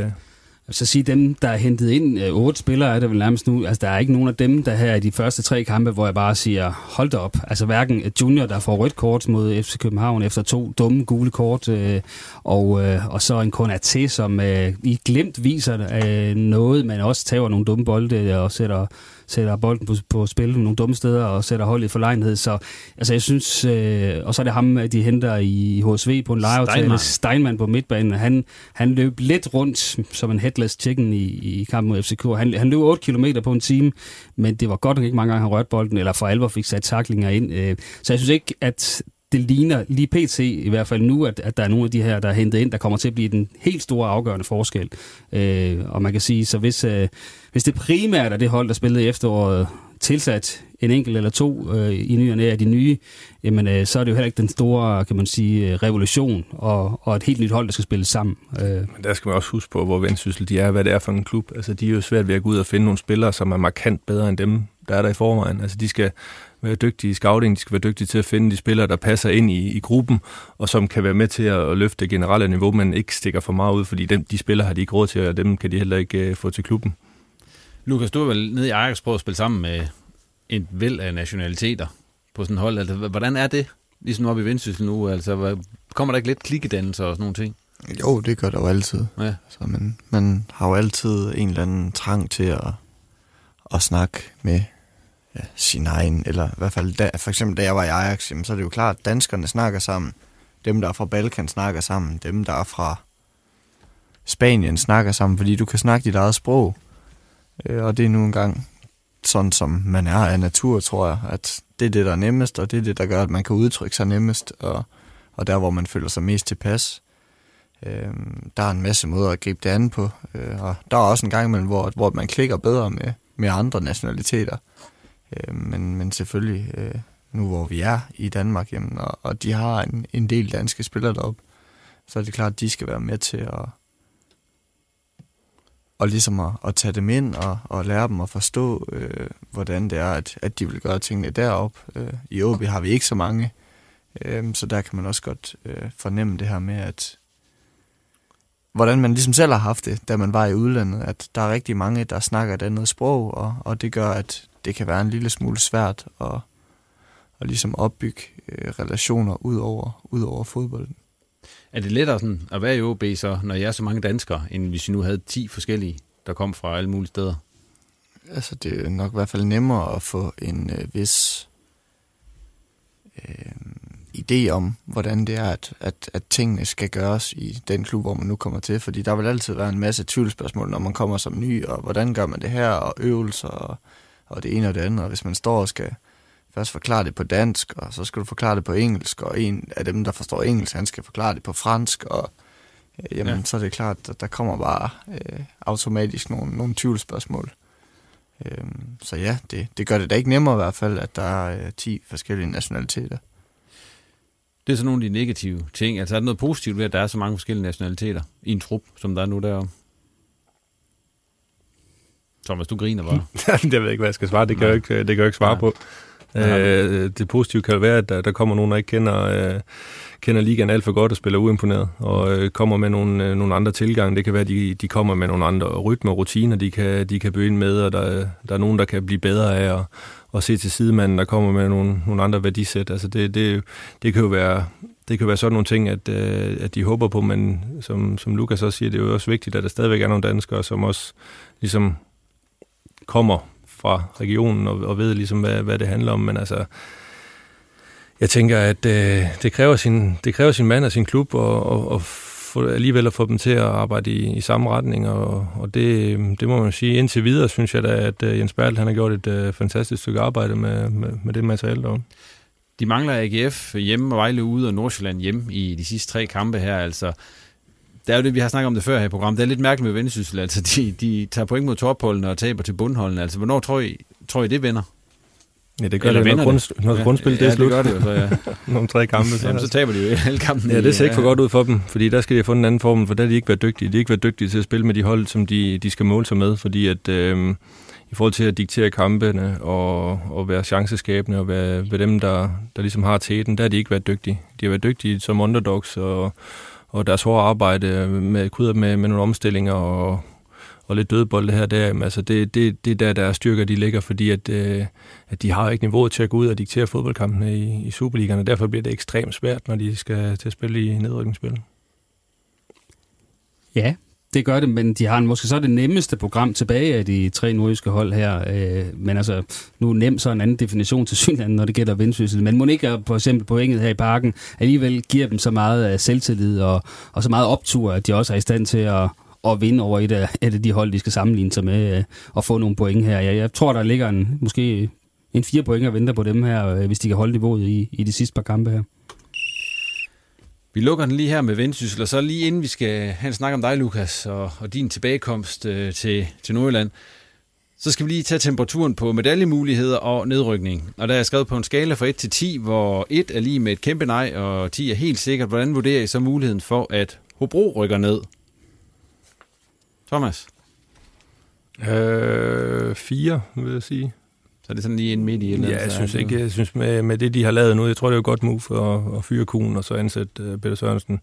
vil Så sige dem, der er hentet ind, øh, otte spillere er det vel nærmest nu, altså der er ikke nogen af dem, der her i de første tre kampe, hvor jeg bare siger, hold da op. Altså hverken øh, Junior, der får rødt kort mod FC København efter to dumme gule kort, øh, og, øh, og så en Konaté, som øh, i glemt viser øh, noget, men også tager nogle dumme bolde og sætter sætter bolden på, på spil nogle dumme steder og sætter holdet i forlegenhed. Så altså, jeg synes, øh, og så er det ham, de henter i HSV på en lejeaftale. Steinmann. Steinmann på midtbanen. Han, han løb lidt rundt som en headless chicken i, i kampen mod FCK. Han, han løb 8 km på en time, men det var godt nok ikke mange gange, han rørte bolden, eller for alvor fik sat taklinger ind. Øh, så jeg synes ikke, at det ligner lige pt. i hvert fald nu, at, at der er nogle af de her, der er hentet ind, der kommer til at blive den helt store afgørende forskel. Øh, og man kan sige, så hvis, øh, hvis det primært er det hold, der spillede i efteråret, tilsat en enkelt eller to øh, i nyerne af de nye, jamen øh, så er det jo heller ikke den store, kan man sige, øh, revolution og, og et helt nyt hold, der skal spille sammen. Øh. Men der skal man også huske på, hvor vendsyssel de er, hvad det er for en klub. Altså de er jo svært ved at gå ud og finde nogle spillere, som er markant bedre end dem, der er der i forvejen. Altså de skal være dygtige i scouting, de skal være dygtige til at finde de spillere, der passer ind i, i gruppen, og som kan være med til at løfte det generelle niveau, men ikke stikker for meget ud, fordi dem, de spillere har de ikke råd til, og dem kan de heller ikke uh, få til klubben. Lukas, du er vel nede i Ajax på at spille sammen med en væld af nationaliteter på sådan et hold. Altså, hvordan er det, ligesom oppe i Vendsyssel nu? Altså, kommer der ikke lidt klikkedannelse og sådan nogle ting? Jo, det gør der jo altid. Ja. Så man, man har jo altid en eller anden trang til at, at snakke med ja, sin egen, eller i hvert fald, da, for eksempel da jeg var i Ajax, jamen, så er det jo klart, at danskerne snakker sammen, dem der er fra Balkan snakker sammen, dem der er fra Spanien snakker sammen, fordi du kan snakke dit eget sprog, øh, og det er nu engang sådan, som man er af natur, tror jeg, at det er det, der er nemmest, og det er det, der gør, at man kan udtrykke sig nemmest, og, og der, hvor man føler sig mest tilpas. Øh, der er en masse måder at gribe det andet på, øh, og der er også en gang imellem, hvor, hvor man klikker bedre med, med andre nationaliteter. Øh, men, men selvfølgelig, øh, nu hvor vi er i Danmark, jamen, og, og de har en, en del danske spillere deroppe, så er det klart, at de skal være med til at, og ligesom at, at tage dem ind og, og lære dem at forstå, øh, hvordan det er, at, at de vil gøre tingene derop. Øh, I OB har vi ikke så mange, øh, så der kan man også godt øh, fornemme det her med, at hvordan man ligesom selv har haft det, da man var i udlandet, at der er rigtig mange, der snakker et andet sprog, og, og det gør, at det kan være en lille smule svært at, at ligesom opbygge øh, relationer ud over, ud over fodbolden. Er det lettere sådan at være i OB så, når jeg er så mange danskere, end hvis I nu havde 10 forskellige, der kom fra alle mulige steder? Altså, det er nok i hvert fald nemmere at få en øh, vis øh, idé om, hvordan det er, at, at, at tingene skal gøres i den klub, hvor man nu kommer til. Fordi der vil altid være en masse tvivlsspørgsmål, når man kommer som ny, og hvordan gør man det her, og øvelser, og, og det ene og det andet. Og hvis man står og skal først forklare det på dansk, og så skal du forklare det på engelsk, og en af dem, der forstår engelsk, han skal forklare det på fransk, og øh, jamen, ja. så er det klart, at der kommer bare øh, automatisk nogle, nogle tvivlsspørgsmål. Øh, så ja, det, det gør det da ikke nemmere i hvert fald, at der er øh, 10 forskellige nationaliteter. Det er så nogle af de negative ting. Altså er der noget positivt ved, at der er så mange forskellige nationaliteter i en trup, som der er nu derom? Thomas, du griner bare. det ved jeg ikke, hvad jeg skal svare. Det kan jeg ikke, det kan jeg ikke svare Nej. på. Øh, det positive kan være, at der, der kommer nogen, der ikke kender, øh, kender ligaen alt for godt og spiller uimponeret, og øh, kommer med nogle, øh, nogle andre tilgang. Det kan være, at de, de kommer med nogle andre rytmer og rutiner, de kan, de kan begynde med, og der, der er nogen, der kan blive bedre af at, at se til sidemanden, der kommer med nogle, nogle andre værdisæt. Altså det, det, det kan jo være, det kan være sådan nogle ting, at, øh, at de håber på, men som, som Lukas også siger, det er jo også vigtigt, at der stadigvæk er nogle danskere, som også ligesom kommer fra regionen og, og ved ligesom, hvad, hvad det handler om. Men altså, jeg tænker, at øh, det, kræver sin, det kræver sin mand og sin klub, og, og, og få, alligevel at få dem til at arbejde i, i samme retning, og, og det, det må man sige. Indtil videre synes jeg da, at øh, Jens Bertel han har gjort et øh, fantastisk stykke arbejde med, med, med det materiale derovre. De mangler AGF hjemme og Vejle ude og Nordsjælland hjemme i de sidste tre kampe her. Altså, det er jo det, vi har snakket om det før her i programmet. Det er lidt mærkeligt med Vendsyssel. Altså, de, de tager point mod topholdene og taber til bundholdene. Altså, hvornår tror I, tror I det vinder? Ja, det gør Eller det, når, grund, når ja, grundspil ja, det er ja, slut. det gør det jo så, ja. Nogle tre kampe. Så, Jamen, så taber de jo alle kampen. Ja, det ser ikke for godt ud for dem, fordi der skal de have fundet en anden formel, for der har de ikke været dygtige. De har ikke været dygtige til at spille med de hold, som de, de skal måle sig med, fordi at øh, i forhold til at diktere kampene og, og være chanceskabende og være, være dem, der, der ligesom har tæten, der har de ikke været dygtige. De har været dygtige som underdogs og og deres hårde arbejde med, krydder med, med nogle omstillinger og, og lidt dødbold det her, der, altså det, det, det er der, deres styrker, de ligger, fordi at, øh, at de har ikke niveauet til at gå ud og diktere fodboldkampene i, i Superligaen, og derfor bliver det ekstremt svært, når de skal til at spille i nedrykningsspil. Ja, det gør det, men de har måske så det nemmeste program tilbage af de tre nordiske hold her. Øh, men altså, nu er nem så en anden definition til synligheden, når det gælder vendsyssel. Men må ikke for eksempel pointet her i parken alligevel giver dem så meget øh, selvtillid og, og så meget optur, at de også er i stand til at, at vinde over et af, et af de hold, de skal sammenligne sig med øh, og få nogle point her. Jeg, jeg tror, der ligger en, måske en fire point og venter på dem her, øh, hvis de kan holde niveauet i, i de sidste par kampe her. Vi lukker den lige her med Vendsyssel, og så lige inden vi skal have en snak om dig, Lukas, og, og din tilbagekomst øh, til, til Nordjylland, så skal vi lige tage temperaturen på medaljemuligheder og nedrykning. Og der er skrevet på en skala fra 1 til 10, hvor 1 er lige med et kæmpe nej, og 10 er helt sikkert. Hvordan vurderer I så muligheden for, at Hobro rykker ned? Thomas? Øh, 4, vil jeg sige. Så er det sådan lige en midt i eller Ja, jeg synes er ikke, jeg synes med, med det, de har lavet nu, jeg tror, det er et godt move for at, at fyre Kuhn og så ansætte uh, Peter Sørensen,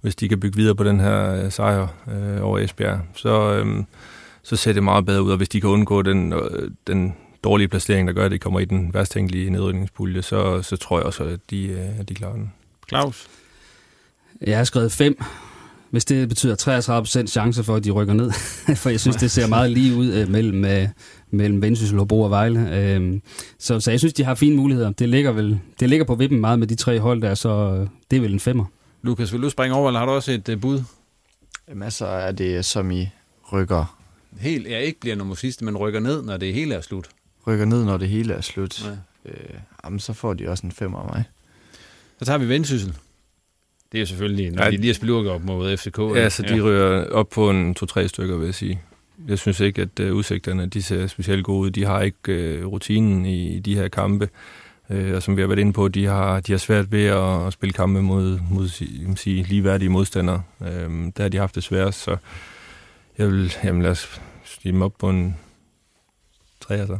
hvis de kan bygge videre på den her uh, sejr uh, over Esbjerg. Så, um, så ser det meget bedre ud, og hvis de kan undgå den, uh, den dårlige placering, der gør, at de kommer i den værst tænkelige nedrykningspulje, så, så tror jeg også, at de, uh, at de klarer den. Claus? Jeg har skrevet 5, hvis det betyder 33% chance for, at de rykker ned. for jeg synes, det ser meget lige ud øh, mellem, øh, mellem Vendsyssel, Hobro og Vejle. Øh, så, så jeg synes, de har fine muligheder. Det ligger, vel, det ligger på vippen meget med de tre hold der, så øh, det er vel en femmer. Lukas, vil du springe over, eller har du også et uh, bud? Jamen altså, er det som I rykker, Helt, ja, ikke bliver nummer sidste, men rykker ned, når det hele er slut. rykker ned, når det hele er slut, Ja. øh, jamen, så får de også en femmer af mig. Så tager vi Vendsyssel. Det er jo selvfølgelig, når Ja. de lige har spillet op mod FCK. Ja, så de ryger op på en to-tre stykker, vil jeg sige. Jeg synes ikke, at uh, udsigterne de ser specielt gode ud. De har ikke øh, rutinen i, i de her kampe. Øh, og som vi har været inde på, de har, de har svært ved at, at spille kampe mod, mod jeg vil sige, ligeværdige modstandere. Øh, der har de haft det svært, så jeg vil jamen, lad os stige dem op på en tre, altså.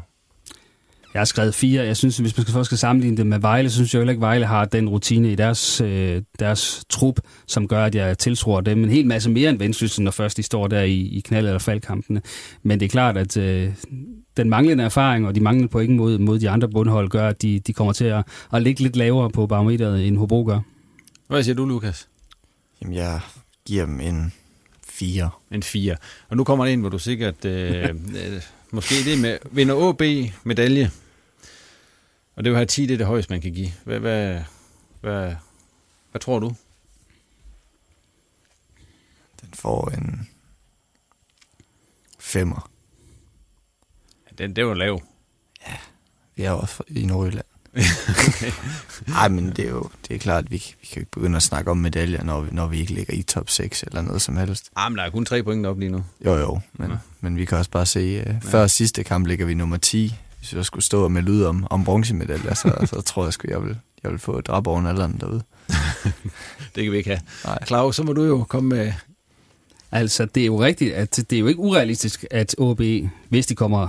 Jeg har skrevet fire. Jeg synes, hvis man skal først skal sammenligne det med Vejle, så synes jeg jo heller ikke, at Vejle har den rutine i deres, øh, deres trup, som gør, at jeg tiltror dem en hel masse mere end Vendsyssel, når først de står der i, i knald- eller faldkampene. Men det er klart, at øh, den manglende erfaring og de manglende point mod, mod de andre bundhold gør, at de, de kommer til at, at ligge lidt lavere på barometeret, end Hobro gør. Hvad siger du, Lukas? Jamen, jeg giver dem en fire. En 4. Og nu kommer det ind, hvor du sikkert... Øh, øh, måske det med... Vinder OB medalje. Og det vil have 10, det er det højeste, man kan give. Hvad, hvad, hvad, hvad tror du? Den får en femmer. Den, det var lav. Vi er også i Nordjylland. Nej, men det er jo det er klart, at vi, vi kan jo ikke begynde at snakke om medaljer, når vi, når vi ikke ligger i top 6 eller noget som helst. Ah, men der er kun tre point op lige nu. Jo, jo, men, ja. men vi kan også bare se, uh, før sidste kamp ligger vi nummer 10. Hvis jeg skulle stå melde ud om, om bronzemedaljer, så, så tror jeg sgu, jeg vil, jeg vil få drab over andre derude. Det kan vi ikke have. Nej. Claus, så må du jo komme med... Altså, det er jo rigtigt, at det er jo ikke urealistisk, at OB, hvis de kommer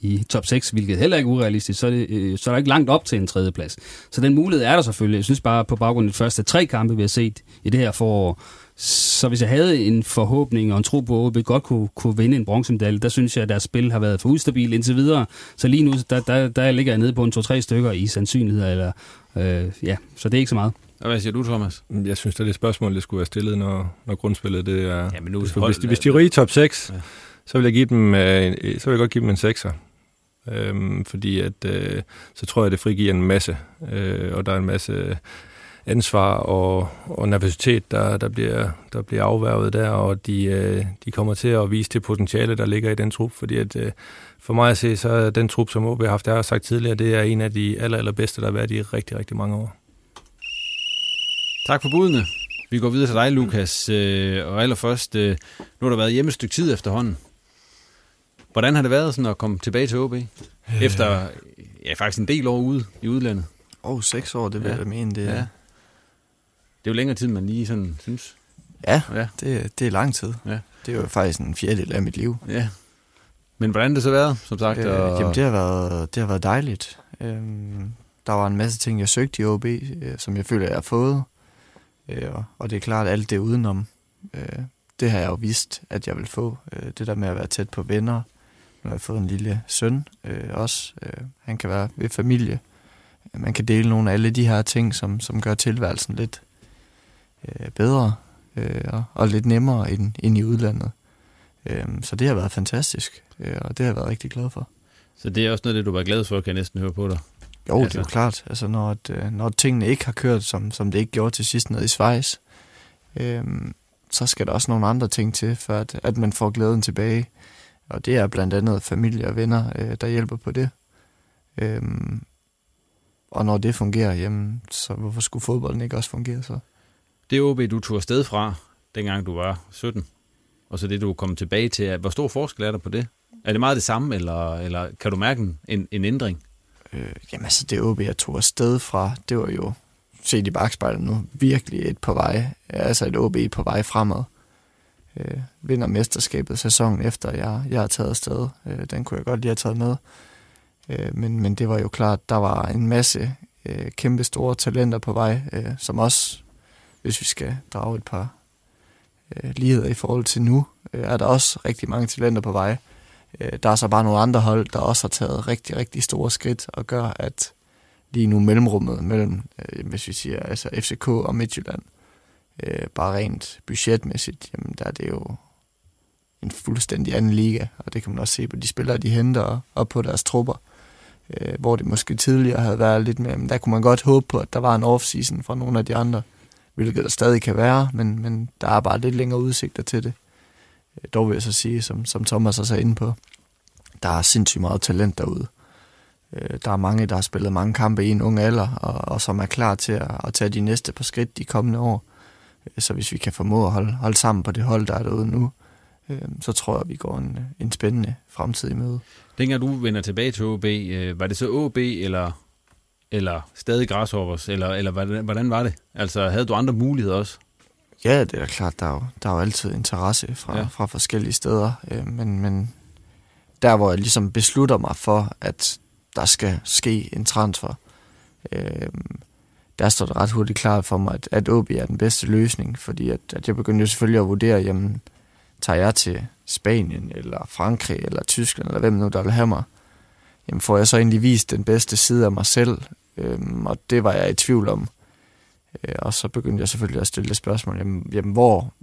i top 6, hvilket heller ikke er urealistisk, så er, det, øh, så er der ikke langt op til en tredjeplads. Så den mulighed er der selvfølgelig. Jeg synes bare, på baggrund af de første tre kampe, vi har set i det her forår, så hvis jeg havde en forhåbning og en tro på, at OB godt kunne, kunne vinde en bronzemedalje, der synes jeg, at deres spil har været for ustabil indtil videre. Så lige nu, der, der, der ligger jeg nede på en to-tre stykker i sandsynligheder. Eller, øh, ja, så det er ikke så meget. Og hvad siger du, Thomas? Jeg synes, det er det spørgsmål, det skulle være stillet, når, når grundspillet det er... Ja, men nu hvis, hold- hvis, de, hvis de ryger i top 6, Ja. ja. så vil jeg give dem, øh, så vil jeg godt give dem en 6'er. Øhm, fordi at, øh, så tror jeg, det frigiver en masse, øh, og der er en masse ansvar og, og nervøsitet, der, der, bliver, der bliver afværget der, og de, øh, de kommer til at vise det potentiale, der ligger i den trup, fordi at, øh, for mig at se, så er den trup, som OB har haft, jeg har sagt tidligere, det er en af de aller, allerbedste, der har været i rigtig, rigtig mange år. Tak for budene. Vi går videre til dig, Lukas. Øh, og allerførst, nu har der været hjemme et stykke tid efterhånden. Hvordan har det været sådan at komme tilbage til OB? Efter ja, faktisk en del år ude i udlandet. Åh, oh, seks år, det vil Ja. ja. jeg mene, det er. Ja. Det er jo længere tid, man lige sådan synes. ja, Ja. det, det er lang tid. Ja. Det er jo faktisk en fjerdedel af mit liv. Ja. Men hvordan har det så været, som sagt? Øh, og... jamen, det har været, det har været dejligt. Øhm, der var en masse ting, jeg søgte i OB, øh, som jeg føler, jeg har fået. Øh, og- og det er klart, at alt det udenom, øh, det har jeg jo vidst, at jeg vil få. Øh, det der med at være tæt på venner. Nu har jeg fået en lille søn øh, også. Øh, han kan være ved familie. Man kan dele nogle af alle de her ting, som, som gør tilværelsen lidt øh, bedre øh, og, lidt nemmere end, end i udlandet. Øh, så det har været fantastisk, øh, og det har jeg været rigtig glad for. Så det er også noget, det du var glad for, kan jeg næsten høre på dig. Jo, altså. Altså- det er jo klart. Altså, når, at, øh, når tingene ikke har kørt, som, som det ikke gjorde til sidst nede i Schweiz, øhm, så skal der også nogle andre ting til, for at, at man får glæden tilbage. Og det er blandt andet familie og venner, øh, der hjælper på det. Øhm, og når det fungerer, jamen, så hvorfor skulle fodbolden ikke også fungere så? Det OB, du tog afsted fra, dengang du var 17, og så det, du kom tilbage til, hvor stor forskel er der på det? Er det meget det samme, eller, eller kan du mærke en- en, en ændring? Øh, jamen altså, det OB, jeg tog afsted fra, det var jo, set i bagspejlet nu, virkelig et på vej, altså et OB på vej fremad. Øh, vinder mesterskabet sæsonen efter, jeg, jeg har taget afsted. Øh, den kunne jeg godt lige have taget med. Øh, men, men det var jo klart, der var en masse øh, kæmpe store talenter på vej, øh, som også, hvis vi skal drage et par øh, ligheder i forhold til nu, øh, er der også rigtig mange talenter på vej. Øh, der er så bare nogle andre hold, der også har taget rigtig, rigtig store skridt og gør, at lige nu mellemrummet mellem, øh, hvis vi siger, altså FCK og Midtjylland, øh, bare rent budgetmæssigt, jamen der er det jo en fuldstændig anden liga, og det kan man også se på de spillere, de henter op på deres trupper, øh, hvor det måske tidligere havde været lidt mere, men der kunne man godt håbe på, at der var en off-season fra nogle af de andre, hvilket der stadig kan være, men, men der er bare lidt længere udsigter til det. Dog vil jeg så sige, som, som Thomas også er inde på, der er sindssygt meget talent derude. Øh, der er mange, der har spillet mange kampe i en ung alder, og, og som er klar til at, at tage de næste par skridt de kommende år. Øh, så hvis vi kan formå at holde, holde sammen på det hold, der er derude nu, øh, så tror jeg, at vi går en, en spændende fremtid i møde. Dengang du vender tilbage til OB, var det så OB eller, eller stadig Grasshoppers, eller, eller hvordan, hvordan var det? Altså, havde du andre muligheder også? Ja, det er klart, der er jo, der er jo altid interesse fra, ja. fra forskellige steder, øh, men, men der, hvor jeg ligesom beslutter mig for, at der skal ske en transfer, øh, der står det ret hurtigt klart for mig, at, at OB er den bedste løsning, fordi at, at jeg begyndte jo selvfølgelig at vurdere, jamen, tager jeg til Spanien, eller Frankrig, eller Tyskland, eller hvem nu der vil have mig, jamen får jeg så egentlig vist den bedste side af mig selv, øhm, og det var jeg i tvivl om. Øh, og så begyndte jeg selvfølgelig at stille det spørgsmål, jamen, jamen hvor,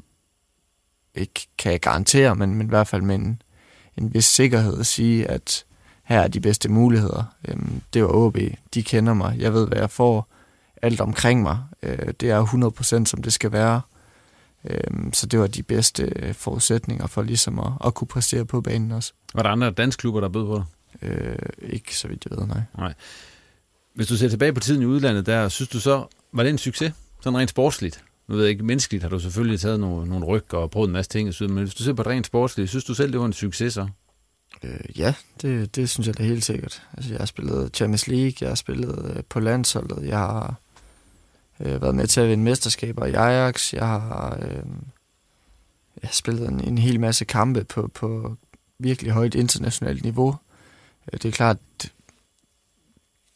ikke kan jeg garantere, men, men i hvert fald med en, en vis sikkerhed at sige, at her er de bedste muligheder. Øhm, det var OB, de kender mig, jeg ved, hvad jeg får, alt omkring mig, øh, det er 100% som det skal være. Øhm, så det var de bedste forudsætninger for ligesom at, at kunne præstere på banen også. Var der andre dansklubber, der bød på dig? Øh, ikke så vidt jeg ved, nej. nej. Hvis du ser tilbage på tiden i udlandet der, synes du så, var det en succes? Sådan rent sportsligt? Nu ved jeg ikke, menneskeligt har du selvfølgelig taget nogle, nogle ryg og prøvet en masse ting, men hvis du ser på det rent sportsligt, synes du selv, det var en succes så? Øh, ja, det, det synes jeg da helt sikkert. Altså, jeg har spillet Champions League, jeg har spillet øh, på landsholdet, jeg har øh, været med til at vinde mesterskaber i Ajax. Jeg har, øh, jeg har spillet en, en hel masse kampe på, på virkelig højt internationalt niveau. Øh, det er klart,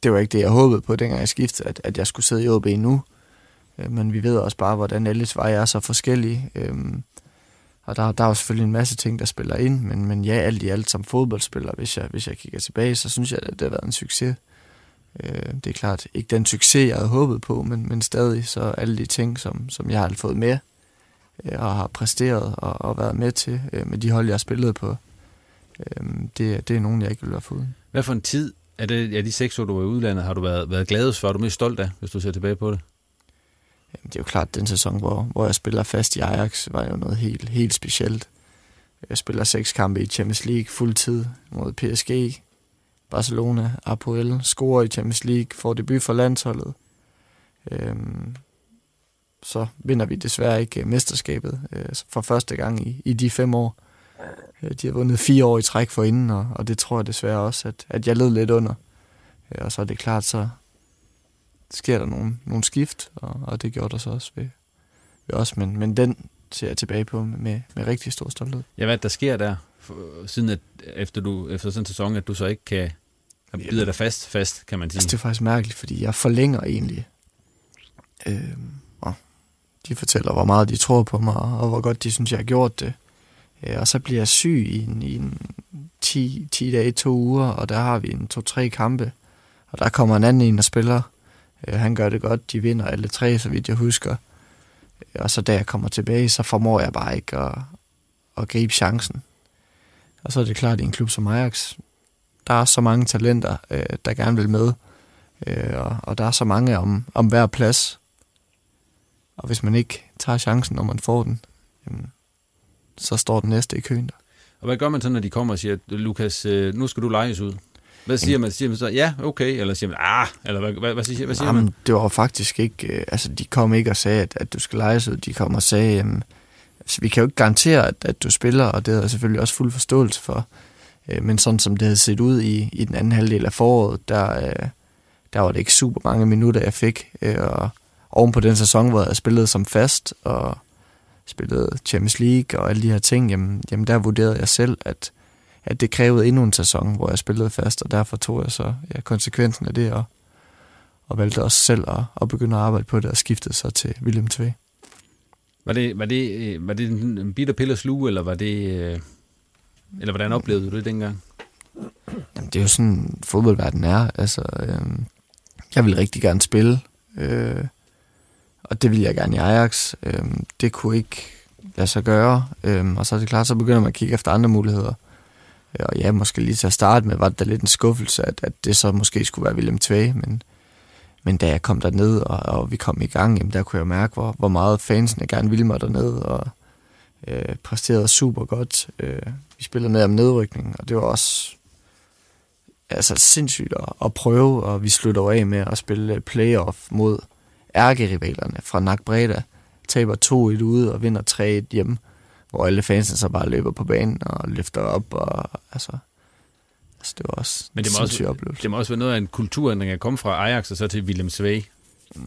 det var ikke det, jeg håbede på, dengang jeg skiftede, at, at jeg skulle sidde i OB nu. Øh, men vi ved også bare, hvordan alles veje er så forskellige. Øh, og der, der er jo selvfølgelig en masse ting, der spiller ind, men, men ja, alt i alt som fodboldspiller, hvis jeg, hvis jeg kigger tilbage, så synes jeg, at det har været en succes. Øh, det er klart ikke den succes, jeg havde håbet på, men, men stadig så alle de ting, som, som jeg har fået med øh, og har præsteret og, og været med til øh, med de hold, jeg har spillet på, øh, det, det er nogen, jeg ikke vil have fået. Hvad for en tid af det, ja, de seks år, du var i udlandet, har du været, været gladest for? Er du mest stolt af, hvis du ser tilbage på det? Jamen, det er jo klart, den sæson, hvor, hvor jeg spiller fast i Ajax, var jo noget helt, helt specielt. Jeg spiller seks kampe i Champions League fuldtid mod PSG, Barcelona, Apoel, scorer i Champions League, får debut for landsholdet. Øhm, så vinder vi desværre ikke mesterskabet øh, for første gang i, i de fem år. Øh, de har vundet fire år i træk for inden, og, og det tror jeg desværre også, at, at jeg led lidt under. Øh, og så er det klart, så sker der nogle, nogle skift, og, og det gjorde der så også ved, ved os. Men, men den ser jeg tilbage på med, med rigtig stor stolthed. Ja, hvad der sker der, siden at efter, du, efter sådan en sæson, at du så ikke kan bide dig fast, fast, kan man sige? Altså, det er faktisk mærkeligt, fordi jeg forlænger egentlig. Øh, og de fortæller, hvor meget de tror på mig, og hvor godt de synes, jeg har gjort det. Øh, og så bliver jeg syg i en, i en 10, 10 dage, to uger, og der har vi en to-tre kampe. Og der kommer en anden en, der spiller. Øh, han gør det godt, de vinder alle tre, så vidt jeg husker. Øh, og så da jeg kommer tilbage, så formår jeg bare ikke at, at gribe chancen. Og så er det klart, at i en klub som Ajax, der er så mange talenter, der gerne vil med. Og, og der er så mange om, om hver plads. Og hvis man ikke tager chancen, når man får den, jamen, så står den næste i køen der. Og hvad gør man så, når de kommer og siger, Lukas, øh, nu skal du lejes ud? Hvad siger man? Siger man så, ja, okay, eller siger man, ah, eller hvad, hvad, hvad siger, hvad siger Jamen, man? Det var faktisk ikke, øh, altså de kom ikke og sagde, at, at du skal lejes ud. De kom og sagde, jamen, altså, vi kan jo ikke garantere, at, at du spiller, og det havde jeg selvfølgelig også fuld forståelse for. Øh, men sådan som det havde set ud i, i den anden halvdel af foråret, der, der var det ikke super mange minutter, jeg fik. Og oven på den sæson, hvor jeg spillede som fast, og spillede Champions League og alle de her ting, jamen, jamen der vurderede jeg selv, at, at det krævede endnu en sæson, hvor jeg spillede fast, og derfor tog jeg så ja, konsekvensen af det, og, og valgte også selv at, at begynde at arbejde på det, og skiftede så til William Tveg. Var det, var det, øh, var det en bitter pille sluge, eller var det... Øh, eller hvordan oplevede du det dengang? Jamen, det er jo sådan, fodboldverden er. Altså, øh, jeg vil rigtig gerne spille, øh, og det vil jeg gerne i Ajax. Øhm, det kunne ikke lade sig gøre, øhm, og så er det klart, så begynder man at kigge efter andre muligheder. Øh, og ja, måske lige til at starte med, var det da lidt en skuffelse, at, at det så måske skulle være William Tvej, men, men da jeg kom derned, og, og vi kom i gang, jamen, der kunne jeg mærke, hvor, hvor meget fansene gerne ville mig derned, og øh, præsterede super godt. Øh, vi spillede ned om nedrykning, og det var også altså, sindssygt at, at prøve, og vi slutter af med at spille playoff mod ærkerivalerne fra NAC Breda. Taber 2-1 ude og vinder 3-1 hjemme, hvor alle fansene så bare løber på banen og løfter op. Og, altså, altså, det var også Men det må også, oplevelse. det må også være noget af en kulturændring at komme fra Ajax og så til Willem Svej.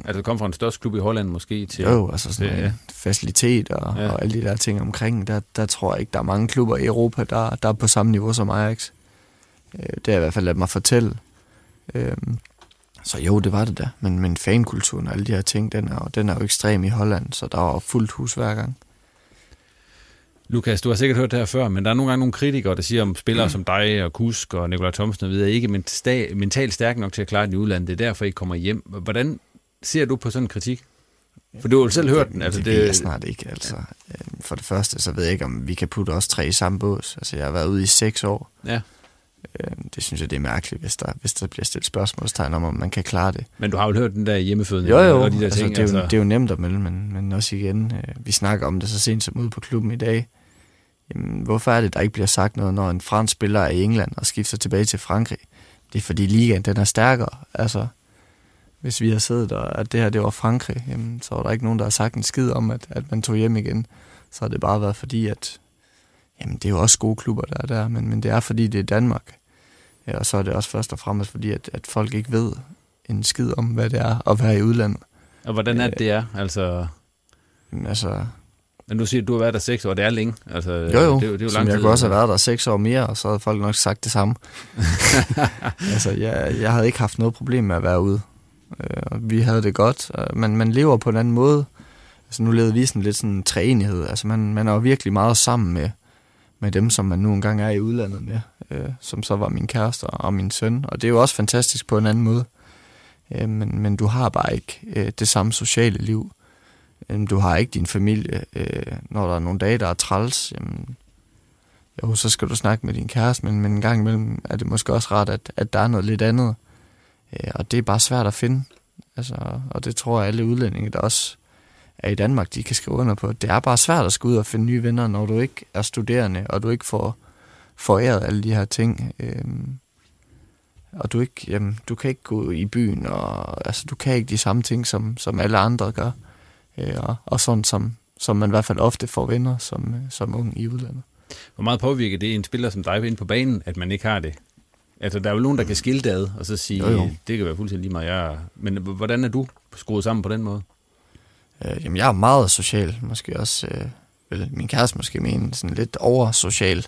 Altså komme fra en største klub i Holland måske til... Jo, altså sådan til, ja. facilitet og, ja. og alle de der ting omkring. Der, der tror jeg ikke, der er mange klubber i Europa, der, der er på samme niveau som Ajax. Øh, det har jeg i hvert fald ladet mig fortælle. Så jo, det var det da. Men, men fankulturen og alle de her ting, den er, den er jo ekstrem i Holland, så der var fuldt hus hver gang. Lukas, du har sikkert hørt det her før, men der er nogle gange nogle kritikere, der siger om spillere mm. som dig og Kusk og Nikolaj Thomsen og videre, ikke mentalt stærk nok til at klare den i udlandet. Det er derfor, I kommer hjem. Hvordan ser du på sådan en kritik? For du har jo selv hørt den. Altså, det, det jeg snart ikke. Altså, øhm, for det første, så ved jeg ikke, om vi kan putte os tre i samme bås. Altså, jeg har været ude i seks år. Ja. Øhm, det synes jeg, det er mærkeligt, hvis der, hvis der bliver stillet spørgsmålstegn om, om man kan klare det. Men du har jo hørt den der hjemmefødende jo, jo. og de der altså, ting. Det, er jo, altså. det er jo nemt at melde, men, men også igen, øh, vi snakker om det så sent som ude på klubben i dag. Jamen, hvorfor er det, der ikke bliver sagt noget, når en fransk spiller er i England og skifter tilbage til Frankrig? Det er fordi ligaen, den er stærkere. Altså, hvis vi har siddet og at det her det var Frankrig, jamen, så var der ikke nogen, der har sagt en skid om, at, at man tog hjem igen. Så har det bare været fordi, at jamen, det er jo også gode klubber, der er der, men, men det er fordi, det er Danmark. Ja, og så er det også først og fremmest fordi, at, at folk ikke ved en skid om, hvad det er at være i udlandet. Og hvordan er det, det er? Altså, altså men du siger, at du har været der seks år, det er længe. Altså, jo, jo, det, er, det er jo som lang jeg tid, kunne også have været der seks år mere, og så havde folk nok sagt det samme. altså, jeg, jeg havde ikke haft noget problem med at være ude. Øh, vi havde det godt, men man lever på en anden måde. Altså, nu levede vi sådan lidt sådan en træenighed. Altså, man, man er jo virkelig meget sammen med, med dem, som man nu engang er i udlandet med, øh, som så var min kæreste og min søn. Og det er jo også fantastisk på en anden måde. Øh, men, men du har bare ikke øh, det samme sociale liv. Øh, du har ikke din familie. Øh, når der er nogle dage, der er træls, jamen, jo, så skal du snakke med din kæreste, men, men en gang imellem er det måske også rart, at, at der er noget lidt andet. Øh, og det er bare svært at finde. Altså, og det tror jeg, alle udlændinge, der også er i Danmark, de kan skrive under på. Det er bare svært at skulle ud og finde nye venner, når du ikke er studerende, og du ikke får foræret alle de her ting. Øhm, og du ikke, jamen, du kan ikke gå i byen, og altså, du kan ikke de samme ting, som, som alle andre gør. Øh, og, og sådan, som, som man i hvert fald ofte får venner som, som ung i udlandet. Hvor meget påvirker det en spiller som dig ind på banen, at man ikke har det? Altså, der er jo nogen, der kan skille det ad, og så sige, jo, jo. det kan være fuldstændig lige meget, jeg er. Men hvordan er du skruet sammen på den måde? Øh, jamen, jeg er meget social, måske også, øh, vel, min kæreste måske mene, sådan lidt oversocial.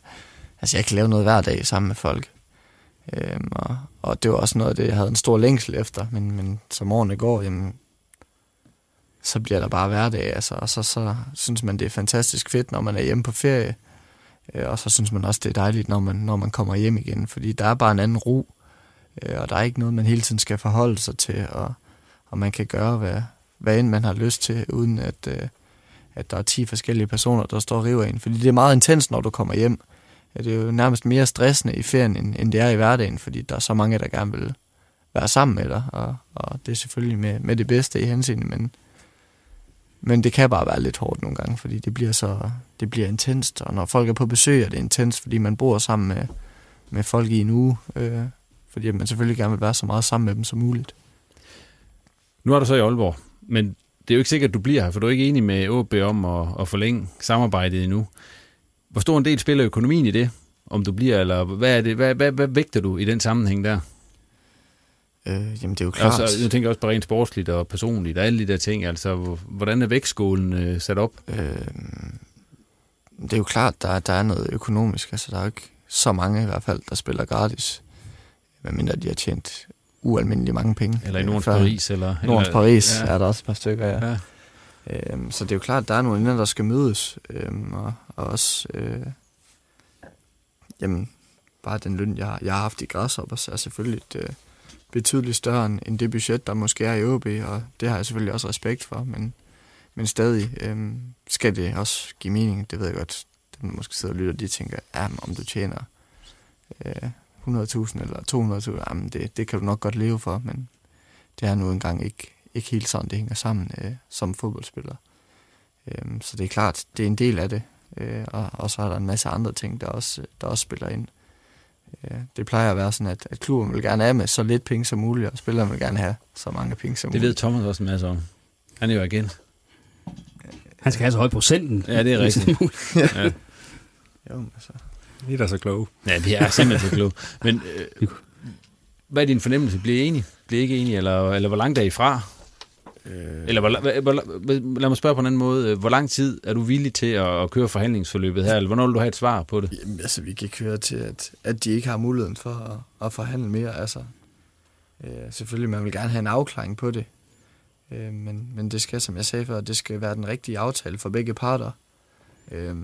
Altså, jeg kan lave noget hver dag sammen med folk. Øh, og, og det var også noget af det, jeg havde en stor længsel efter, men, men som årene går, jamen, så bliver der bare hverdag, altså, og så, så synes man, det er fantastisk fedt, når man er hjemme på ferie, øh, og så synes man også, det er dejligt, når man, når man kommer hjem igen, fordi der er bare en anden ro, øh, og der er ikke noget, man hele tiden skal forholde sig til, og, og man kan gøre, hvad, hvad end man har lyst til, uden at, øh, at der er 10 forskellige personer, der står og river en. Fordi det er meget intens, når du kommer hjem. Ja, det er jo nærmest mere stressende i ferien, end, end det er i hverdagen, fordi der er så mange, der gerne vil være sammen med dig, og, og det er selvfølgelig med, med det bedste i hensyn, men, men det kan bare være lidt hårdt nogle gange, fordi det bliver så det bliver intenst, og når folk er på besøg, er det intenst, fordi man bor sammen med, med folk i en uge, øh, fordi man selvfølgelig gerne vil være så meget sammen med dem som muligt. Nu er du så i Aalborg, men det er jo ikke sikkert, at du bliver her, for du er ikke enig med OB om at, at forlænge samarbejdet endnu. Hvor stor en del spiller økonomien i det, om du bliver, eller hvad, er det, hvad, hvad, hvad vægter du i den sammenhæng der? Øh, jamen det er jo klart. Altså, jeg tænker også på rent sportsligt og personligt og alle de der ting. Altså, hvordan er vægtskålen øh, sat op? Øh, det er jo klart, der, der er noget økonomisk. Altså, der er jo ikke så mange i hvert fald, der spiller gratis. Medmindre de har tjent ualmindelig mange penge. Eller i Nordens Før- Paris, eller... Nordens eller, Paris ja. er der også et par stykker, ja. Ja. Øhm, så det er jo klart, at der er nogle inden, der skal mødes. Øhm, og, og også, øh, jamen, bare den løn, jeg, jeg har haft i Græshoppers, er selvfølgelig et, øh, betydeligt større end, det budget, der måske er i OB, og det har jeg selvfølgelig også respekt for, men, men stadig øhm, skal det også give mening. Det ved jeg godt, dem der måske sidder og lytter, de tænker, ja, om du tjener øh, 100.000 eller 200.000, jamen det, det kan du nok godt leve for, men det er nu engang ikke, ikke helt sådan, det hænger sammen øh, som fodboldspiller. Øhm, så det er klart, det er en del af det, øh, og, og så er der en masse andre ting, der også, der også spiller ind. Øh, det plejer at være sådan, at, at klubben vil gerne have med så lidt penge som muligt, og spilleren vil gerne have så mange penge som Det muligt. ved Thomas også en masse om. Han er jo agent. Han skal have så høj procenten. Ja, det er rigtigt. ja. Jo, men altså. I er da så kloge. ja, vi er simpelthen så kloge. Men øh, hvad er din fornemmelse? Bliver I enige? Bliver I ikke enige? Eller, eller hvor langt er I fra? Øh. Eller hvor, hvor, hvor, lad mig spørge på en anden måde. Hvor lang tid er du villig til at, at køre forhandlingsforløbet her? Eller hvornår vil du have et svar på det? Jamen, altså, vi kan køre til, at, at de ikke har muligheden for at, at forhandle mere. Altså, øh, selvfølgelig, man vil gerne have en afklaring på det. Øh, men, men det skal, som jeg sagde før, det skal være den rigtige aftale for begge parter. Øh,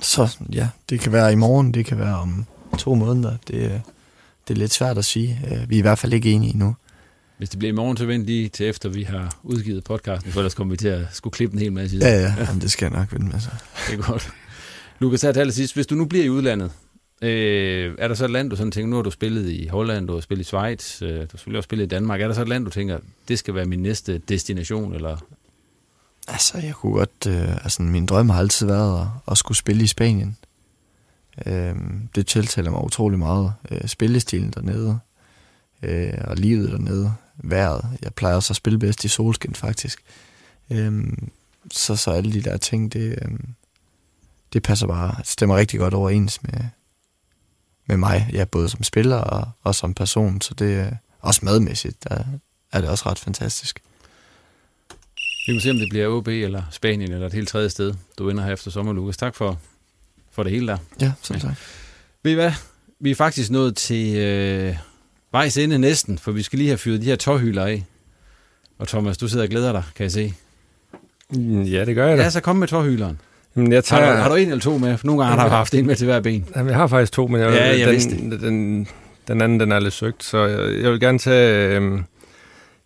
så ja, det kan være i morgen, det kan være om to måneder. Det, det er lidt svært at sige. Øh, vi er i hvert fald ikke enige endnu. Hvis det bliver i morgen, så vent lige til efter vi har udgivet podcasten, for ellers kommer vi til at skulle klippe en hel masse. Ja, ja, jamen, det skal jeg nok vinde med sig. Det er godt. Lukas, her til allersidst. Hvis du nu bliver i udlandet, øh, er der så et land, du sådan tænker, nu har du spillet i Holland, du har spillet i Schweiz, øh, du har selvfølgelig også spillet i Danmark. Er der så et land, du tænker, det skal være min næste destination? Eller? Altså, jeg kunne godt... Øh, altså, min drøm har altid været at, at skulle spille i Spanien. Øh, det tiltaler mig utrolig meget. Øh, spillestilen dernede, øh, og livet dernede, vejret. Jeg plejer også at spille bedst i solskin, faktisk. Øh, så, så alle de der ting, det, øh, det passer bare, det stemmer rigtig godt overens med, med mig. Ja, både som spiller og, og som person, så det er også madmæssigt, der er det også ret fantastisk. Vi må se, om det bliver OB eller Spanien eller et helt tredje sted, du ender her efter sommer, Lukas. Tak for, for det hele der. Ja, selv tak. Ved I hvad? Vi er faktisk nået til øh, vejs ende næsten, for vi skal lige have fyret de her tårhylder af. Og Thomas, du sidder og glæder dig, kan jeg se. Ja, det gør jeg da. Ja, så kom med tårhyleren. Jamen, jeg Har, tager, du, har du en eller to med? Nogle gange har du haft en med til hver ben. Jamen, jeg har faktisk to, men jeg, Ja, jeg den, vidste den, den anden den er lidt søgt, så jeg, jeg vil gerne tage øhm,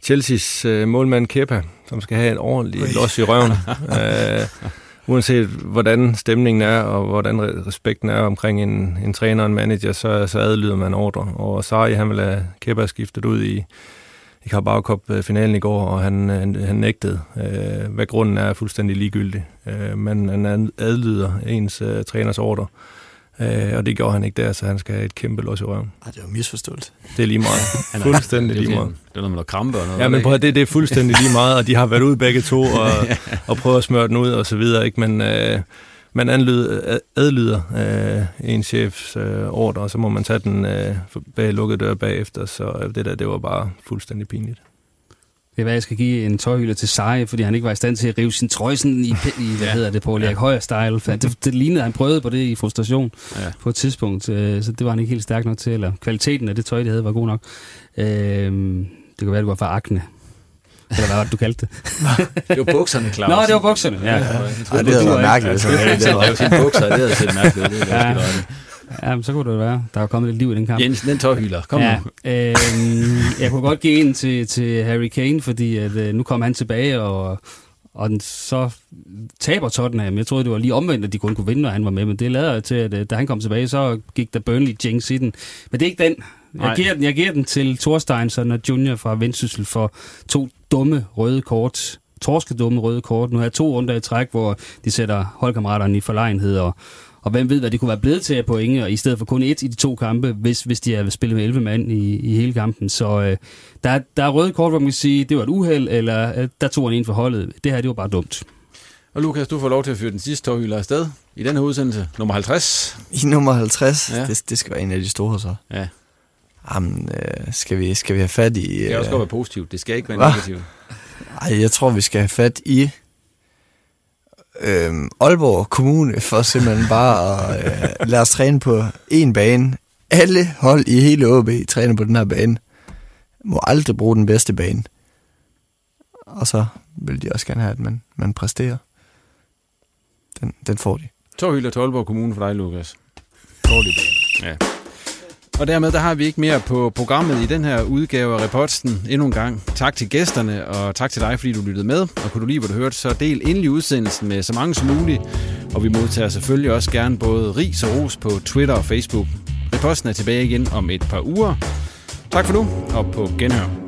Chelseas øh, målmand Kepa, som skal have en ordentlig los i røven. øh, uanset hvordan stemningen er, og hvordan re- respekten er omkring en, en træner og en manager, så, så adlyder man ordre. Og Sarri, han vil have Kepa skiftet ud i, i Carabao Cup-finalen i går, og han, han, han nægtede. Øh, hvad grunden er, er fuldstændig ligegyldig. Øh, men han adlyder ens øh, træners ordre. Øh, og det gjorde han ikke der, så han skal have et kæmpe los i røven. Ej, det var misforståelse. Det er lige meget. Han er- fuldstændig det er lige meget. Det er noget med noget krampe og noget. Ja, men prøv at, det, det er fuldstændig lige meget, og de har været ude begge to og, og prøvet at smøre den ud og så videre, ikke? Men øh, man anlyder, adlyder øh, en chefs øh, ordre, og så må man tage den øh, bag lukkede dør bagefter, så øh, det der, det var bare fuldstændig pinligt. Det hvad jeg skal give en tøjhylde til Seje, fordi han ikke var i stand til at rive sin trøje sådan i, i hvad hedder det, på Erik Højer style. Det, det lignede, at han prøvede på det i frustration Ja. ja. på et tidspunkt, øh, så det var han ikke helt stærk nok til, eller kvaliteten af det tøj, de havde, var god nok. Øh, det kan være, det var for akne. Eller hvad var det, du kaldte det? Det var bukserne, Claus. Nå, det var bukserne. Ja. Ej, det havde været mærkeligt, det. Havde set mærkeligt ud. Ja. Ja. men så kunne det være. Der var kommet lidt liv i den kamp. Jens, den tårhylder. Kom ja, nu. øh, jeg kunne godt give en til, til Harry Kane, fordi at, øh, nu kom han tilbage, og, og den, så taber Tottenham. Jeg troede, det var lige omvendt, at de kun kunne vinde, når han var med, men det lader til, at øh, da han kom tilbage, så gik der Burnley jinx i den. Men det er ikke den. Jeg giver den, jeg giver den til Thorstein, og Junior fra Vendsyssel for to dumme røde kort. Torske dumme røde kort. Nu har jeg to runder i træk, hvor de sætter holdkammeraterne i forlegenhed, og, og hvem ved, hvad det kunne være blevet til af point, og i stedet for kun et i de to kampe, hvis, hvis de havde spillet med 11 mand i, i hele kampen. Så øh, der, er- der er røde kort, hvor man kan sige, det var et uheld, eller øh, der tog han en for holdet. Det her, det var bare dumt. Og Lukas, du får lov til at fyre den sidste tårhylder afsted i denne udsendelse, nummer 50. I nummer 50, Ja. det, det skal være en af de store så. Ja. Jamen, øh, skal, vi, skal vi have fat i... Det kan også øh, godt være positivt. Det skal ikke være negativt. Ej, jeg tror, vi skal have fat i øh, Aalborg Kommune for simpelthen bare at øh, lade os træne på en bane. Alle hold i hele OB træner på den her bane. Må aldrig bruge den bedste bane. Og så vil de også gerne have, at man, man præsterer. Den, den får de. Torhild og Aalborg Kommune for dig, Lukas. Dårlig bane. Ja. Og dermed der har vi ikke mere på programmet i den her udgave af Reposten. Endnu en gang tak til gæsterne, og tak til dig, fordi du lyttede med. Og kunne du lide, hvad du hørte, så del endelig udsendelsen med så mange som muligt. Og vi modtager selvfølgelig også gerne både ris og ros på Twitter og Facebook. Reposten er tilbage igen om et par uger. Tak for nu, og på genhør.